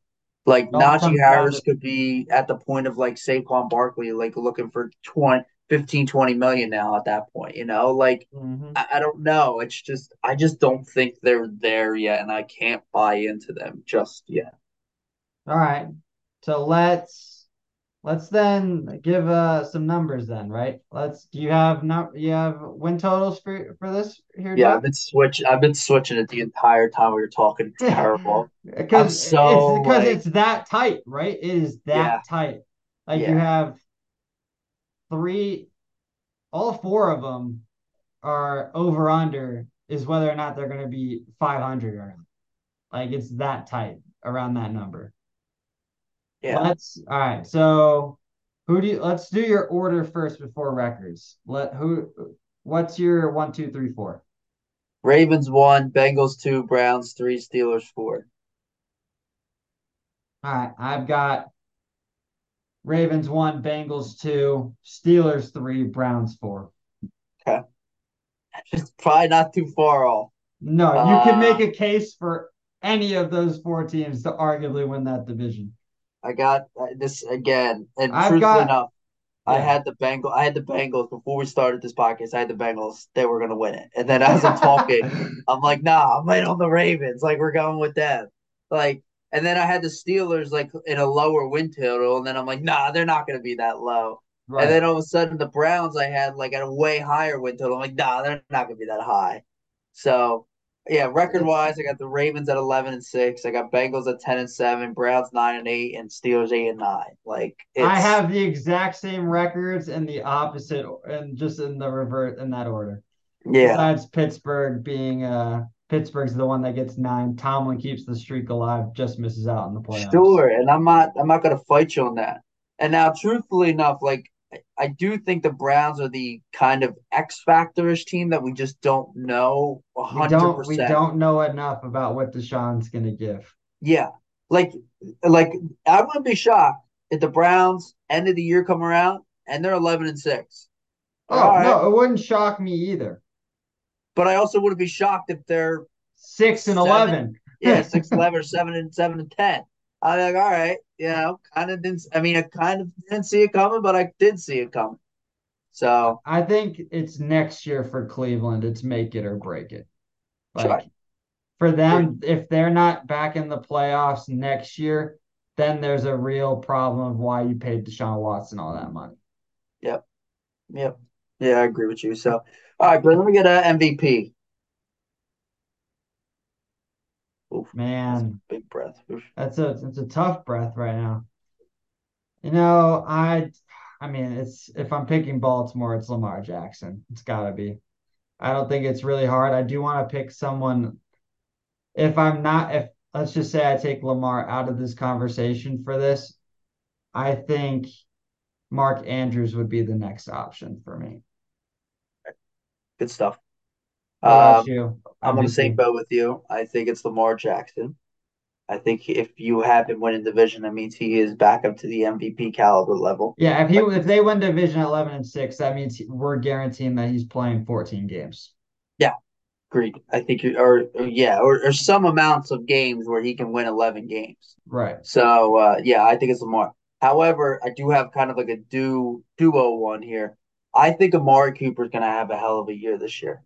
Like Najee Harris could be at the point of like Saquon Barkley, like looking for 20, 15, 20 million now at that point, you know? Like, mm-hmm. I, I, don't know. It's just, I just don't think they're there yet, and I can't buy into them just yet. All right. So let's let's then give uh some numbers then, right? Let's do you have not you have win totals for for this here? Yeah, I've been switch I've been switching it the entire time we were talking. It's terrible. Because so, it's because like, it's that tight, right? It is that yeah. tight. Like yeah. you have three all four of them are over under is whether or not they're going to be 500 or not. Like it's that tight around that number. Yeah. Let's all right. So who do you let's do your order first before records. Let who what's your one, two, three, four? Ravens one, Bengals two, Browns three, Steelers four. All right. I've got Ravens one, Bengals two, Steelers three, Browns four. Okay. It's probably not too far off. No, you uh, can make a case for any of those four teams to arguably win that division. I got uh, this again, and I've truthfully got, enough, yeah. I had the Bengals. I had the Bengals before we started this podcast. I had the Bengals; they were going to win it. And then as I'm talking, I'm like, "Nah, I'm in on the Ravens. Like we're going with them." Like, and then I had the Steelers like in a lower win total, and then I'm like, "Nah, they're not going to be that low." Right. And then all of a sudden, the Browns I had like at a way higher win total. I'm like, "Nah, they're not going to be that high." So yeah, record wise, I got the Ravens at eleven and six. I got Bengals at ten and seven, Browns nine and eight, and Steelers eight and nine. Like I have the exact same records and the opposite, and just in the revert in that order. Yeah. Besides Pittsburgh being uh Pittsburgh's the one that gets nine. Tomlin keeps the streak alive, just misses out in the playoffs. Sure, and I'm not I'm not gonna fight you on that. And now, truthfully enough, like I do think the Browns are the kind of X factorish team that we just don't know 100%. We don't, we don't know enough about what Deshaun's going to give. Yeah. Like, like I wouldn't be shocked if the Browns end of the year come around and they're 11 and 6. Oh, right. no, it wouldn't shock me either. But I also wouldn't be shocked if they're 6 and seven, 11. yeah, 6 11 or 7 and 7 and 10. I'm like, all right, you know, kind of didn't. I mean, I kind of didn't see it coming, but I did see it coming. So I think it's next year for Cleveland. It's make it or break it. Like for them, if they're not back in the playoffs next year, then there's a real problem of why you paid Deshaun Watson all that money. Yep. Yep. Yeah, I agree with you. So, all right, but let me get an MVP. Oof, Man, big breath. Oof. That's a it's a tough breath right now. You know, I I mean, it's if I'm picking Baltimore, it's Lamar Jackson. It's got to be. I don't think it's really hard. I do want to pick someone if I'm not, if let's just say I take Lamar out of this conversation for this, I think Mark Andrews would be the next option for me. Good stuff. Um, you? I'm on the same boat with you. I think it's Lamar Jackson. I think if you have him winning division, that means he is back up to the MVP caliber level. Yeah, if he if they win division eleven and six, that means we're guaranteeing that he's playing 14 games. Yeah, agreed. I think or, or yeah, or, or some amounts of games where he can win 11 games. Right. So uh, yeah, I think it's Lamar. However, I do have kind of like a do duo one here. I think Amari Cooper is going to have a hell of a year this year.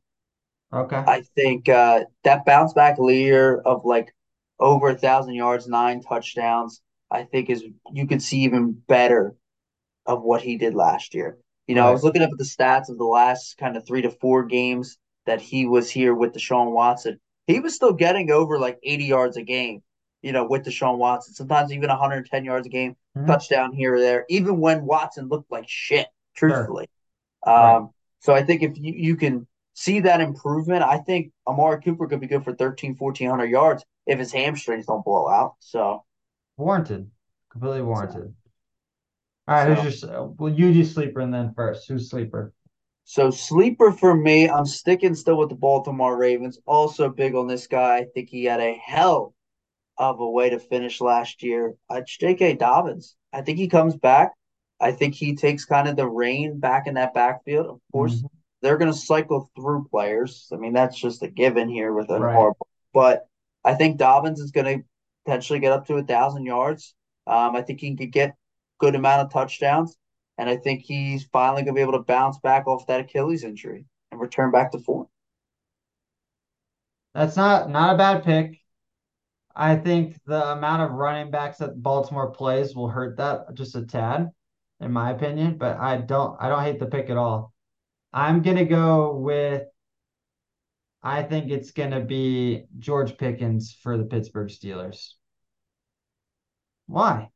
Okay. I think uh, that bounce back year of like over a thousand yards, nine touchdowns, I think is you could see even better of what he did last year. You know, right. I was looking up at the stats of the last kind of three to four games that he was here with Deshaun Watson. He was still getting over like 80 yards a game, you know, with Deshaun Watson. Sometimes even 110 yards a game, mm-hmm. touchdown here or there, even when Watson looked like shit, truthfully. Sure. Um, right. So I think if you, you can see that improvement, I think Amari Cooper could be good for 13, 1400 yards if his hamstrings don't blow out. So warranted, completely warranted. All right, so, who's your well? You do sleeper and then first. Who's sleeper? So sleeper for me, I'm sticking still with the Baltimore Ravens. Also big on this guy. I think he had a hell of a way to finish last year. Uh, J.K. Dobbins. I think he comes back. I think he takes kind of the reign back in that backfield. Of course, mm-hmm. They're going to cycle through players. I mean, that's just a given here with a right. But I think Dobbins is going to potentially get up to a thousand yards. Um, I think he could get good amount of touchdowns, and I think he's finally going to be able to bounce back off that Achilles injury and return back to form. That's not not a bad pick. I think the amount of running backs that Baltimore plays will hurt that just a tad, in my opinion. But I don't I don't hate the pick at all. I'm gonna go with I think it's going to be George Pickens for the Pittsburgh Steelers. Why?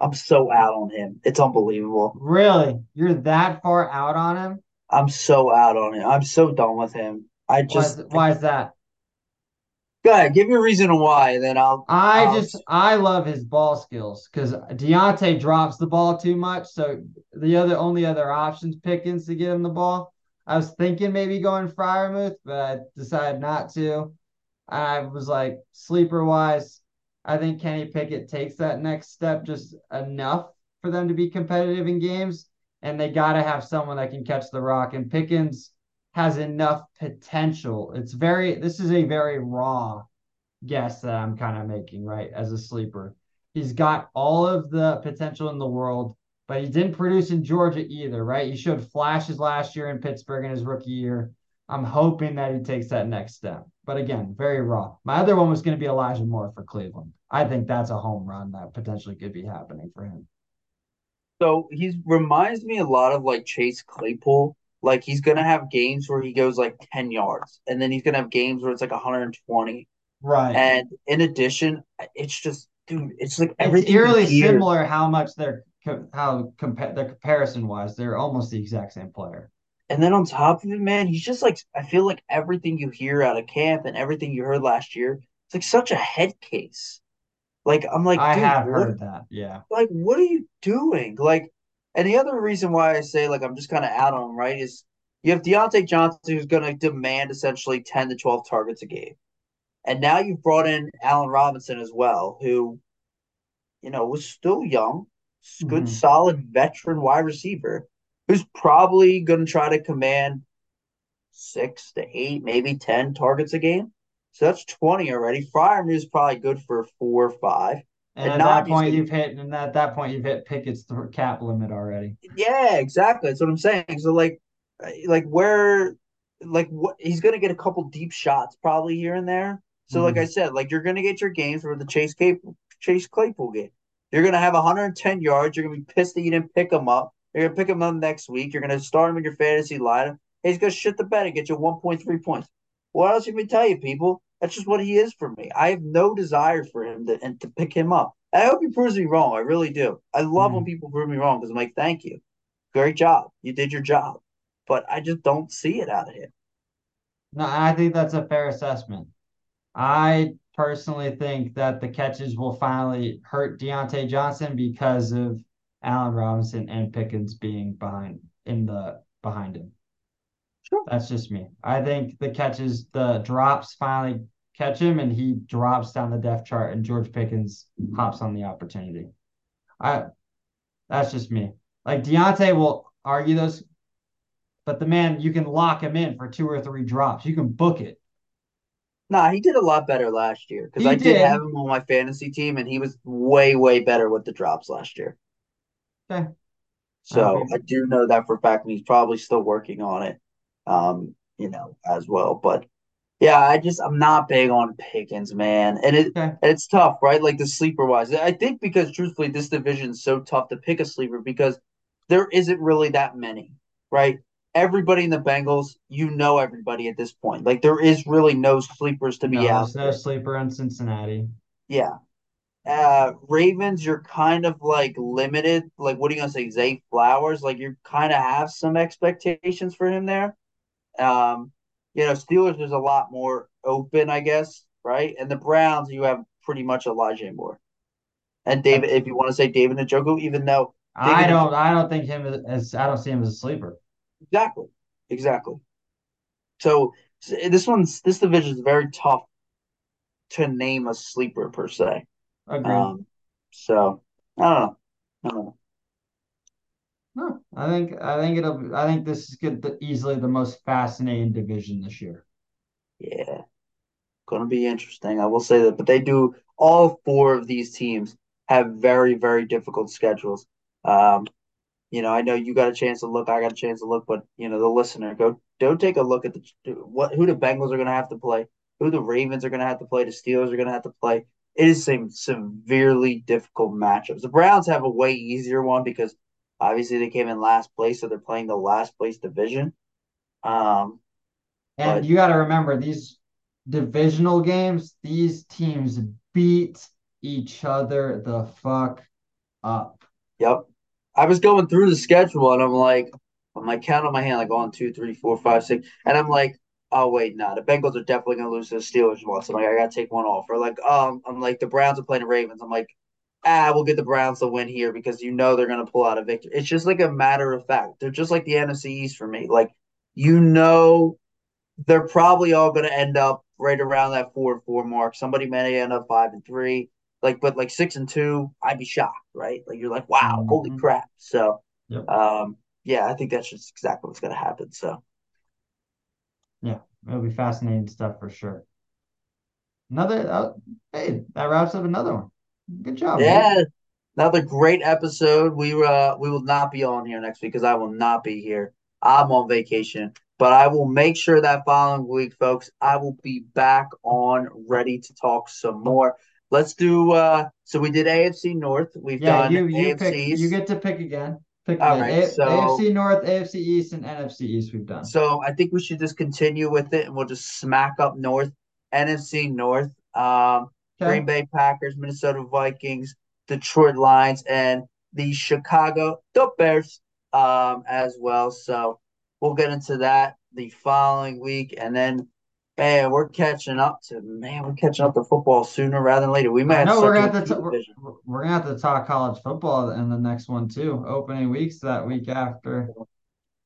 I'm so out on him. It's unbelievable. Really? You're that far out on him? I'm so out on him. I'm so done with him. I just why is, why is that? Go ahead, give me a reason why, then I'll. I I'll... just I love his ball skills because Diontae drops the ball too much. So the other only other options Pickens to get him the ball. I was thinking maybe going Freiermuth, but I decided not to. I was like, sleeper wise, I think Kenny Pickett takes that next step just enough for them to be competitive in games. And they got to have someone that can catch the rock. And Pickens has enough potential. It's very, this is a very raw guess that I'm kind of making, right? As a sleeper. He's got all of the potential in the world but he didn't produce in Georgia either, right? He showed flashes last year in Pittsburgh in his rookie year. I'm hoping that he takes that next step. But again, very raw. My other one was going to be Elijah Moore for Cleveland. I think that's a home run that potentially could be happening for him. So he reminds me a lot of like Chase Claypool. Like he's gonna have games where he goes like 10 yards, and then he's gonna have games where it's like 120. Right. And in addition, it's just dude, it's like everything. It's eerily similar how much they're how compa- the comparison wise, they're almost the exact same player. And then on top of it, man, he's just like I feel like everything you hear out of camp and everything you heard last year, it's like such a head case. Like I'm like, I have what, heard that, yeah. Like, what are you doing? Like, and the other reason why I say like I'm just kind of out on him, right, is you have Diontae Johnson who's going to demand essentially ten to twelve targets a game, and now you've brought in Allen Robinson as well, who, you know, was still young, good, mm-hmm. solid veteran wide receiver who's probably going to try to command six to eight, maybe 10 targets a game. So that's 20 already. Freiermuth is probably good for four or five. And, and at that point, gonna... you've hit, and at that point, you've hit Pickett's cap limit already. Yeah, exactly. That's what I'm saying. So, like, like where, like, what he's going to get a couple deep shots probably here and there. So, mm-hmm. like I said, like you're going to get your games for the Chase Cape, Chase Claypool game. You're going to have 110 yards. You're going to be pissed that you didn't pick him up. You're going to pick him up next week. You're going to start him in your fantasy lineup. He's going to shit the bed and get you 1.3 points. What else can we tell you, people? That's just what he is for me. I have no desire for him to and to pick him up. I hope he proves me wrong. I really do. I love mm when people prove me wrong because I'm like, thank you. Great job. You did your job. But I just don't see it out of him. No, I think that's a fair assessment. I personally think that the catches will finally hurt Diontae Johnson because of Allen Robinson and Pickens being behind in the behind him. Sure. That's just me. I think the catches, the drops finally catch him and he drops down the depth chart and George Pickens hops on the opportunity. I that's just me. Like Diontae will argue those, but the man you can lock him in for two or three drops. You can book it. Nah, he did a lot better last year because I did. did have him on my fantasy team, and he was way, way better with the drops last year. Okay. So okay. I do know that for a fact, and he's probably still working on it, um, you know, as well. But yeah, I just I'm not big on Pickens, man, and it okay. it's tough, right? Like the sleeper wise, I think because truthfully, this division is so tough to pick a sleeper because there isn't really that many, right? Everybody in the Bengals, you know everybody at this point. Like there is really no sleepers to be no, out. There's no sleeper in Cincinnati. Yeah, uh Ravens, you're kind of like limited. Like, what are you gonna say, Zay Flowers? Like, you kind of have some expectations for him there. Um, you know, Steelers there's a lot more open, I guess, right? And the Browns, you have pretty much Elijah Moore. And David, if you want to say David Njoku, even though David I don't, Njoku, I don't think him as I don't see him as a sleeper. Exactly, exactly. So this one's this division is very tough to name a sleeper per se. Agreed. Um, so I don't know. I don't know. No, I think I think it'll. I think this is good. The, easily the most fascinating division this year. Yeah, going to be interesting. I will say that, but they do. All four of these teams have very very difficult schedules. Um, you know, I know you got a chance to look. I got a chance to look, but you know, the listener, go go take a look at the what who the Bengals are going to have to play, who the Ravens are going to have to play, the Steelers are going to have to play. It is some severely difficult matchups. The Browns have a way easier one because Obviously, they came in last place, so they're playing the last place division. Um, and but, you got to remember these divisional games; these teams beat each other the fuck up. Yep. I was going through the schedule, and I'm like, I'm like count on my hand, like one, two, three, four, five, six, and I'm like, oh wait, nah, the Bengals are definitely gonna lose to the Steelers once. I'm like, I gotta take one off. Or like, um, I'm like, the Browns are playing the Ravens. I'm like, ah, we'll get the Browns to win here because you know they're going to pull out a victory. It's just like a matter of fact. They're just like the NFC East for me. Like, you know, they're probably all going to end up right around that four and four mark. Somebody may end up five and three. Like, but like six and two, I'd be shocked, right? Like, you're like, wow, mm-hmm. holy crap. So, yep. um, yeah, I think that's just exactly what's going to happen. So, yeah, it'll be fascinating stuff for sure. Another, uh, hey, that wraps up another one. Good job. Yeah. Man. Another great episode. We uh we will not be on here next week because I will not be here. I'm on vacation. But I will make sure that following week, folks, I will be back on ready to talk some more. Let's do uh so we did AFC North. We've yeah, done you, you Pick, you get to pick again. Pick All again. Right, A- so, AFC North, AFC East, and NFC East we've done. So I think we should just continue with it and we'll just smack up North. NFC North. Um Okay. Green Bay Packers, Minnesota Vikings, Detroit Lions, and the Chicago the Bears um, as well. So we'll get into that the following week, and then man, we're catching up to man, we're catching up to football sooner rather than later. We might. No, we're gonna have to. T- we're, we're, gonna have to talk college football in the next one too. Opening weeks that week after.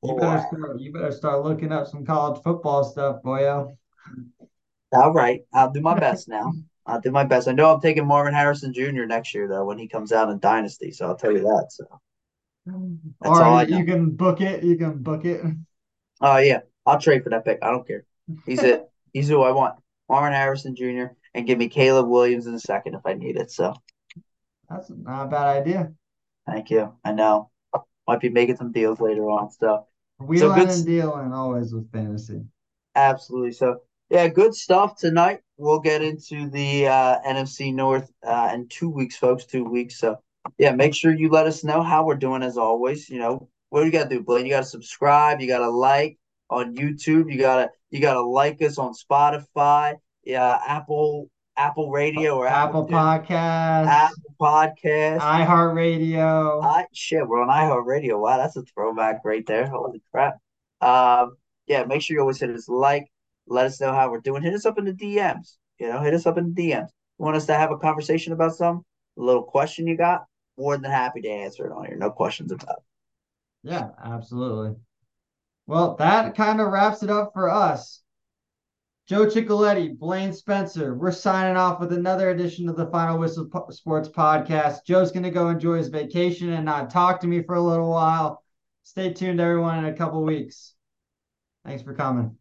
You better start. You better start looking up some college football stuff, boyo. All right, I'll do my best now. I'll do my best. I know I'm taking Marvin Harrison Jr. next year though when he comes out in Dynasty, so I'll tell you that. So that's all, right, you can book it. You can book it. Oh uh, yeah, I'll trade for that pick. I don't care. He's it. He's who I want. Marvin Harrison Jr. and give me Caleb Williams in a second if I need it. So that's not a bad idea. Thank you. I know. Might be making some deals later on. So wheeling so and dealing always with fantasy. Absolutely. So yeah, good stuff tonight. We'll get into the uh, NFC North uh, in two weeks, folks. Two weeks. So yeah, make sure you let us know how we're doing. As always, you know what do you got to do, Blaine? You got to subscribe. You got to like on YouTube. You gotta you gotta like us on Spotify. Yeah, Apple Apple Radio or Apple, Apple Podcast, Apple Podcast, iHeartRadio. I shit, we're on iHeartRadio. Wow, that's a throwback right there. Holy crap! Um, yeah, make sure you always hit us like, let us know how we're doing. Hit us up in the DMs. You know, hit us up in the DMs. Want us to have a conversation about some little question you got? More than happy to answer it on here. No questions about it. Yeah, absolutely. Well, that kind of wraps it up for us. Joe Chicoletti, Blaine Spencer, we're signing off with another edition of the Final Whistle Sports Podcast. Joe's going to go enjoy his vacation and not talk to me for a little while. Stay tuned, everyone, in a couple weeks. Thanks for coming.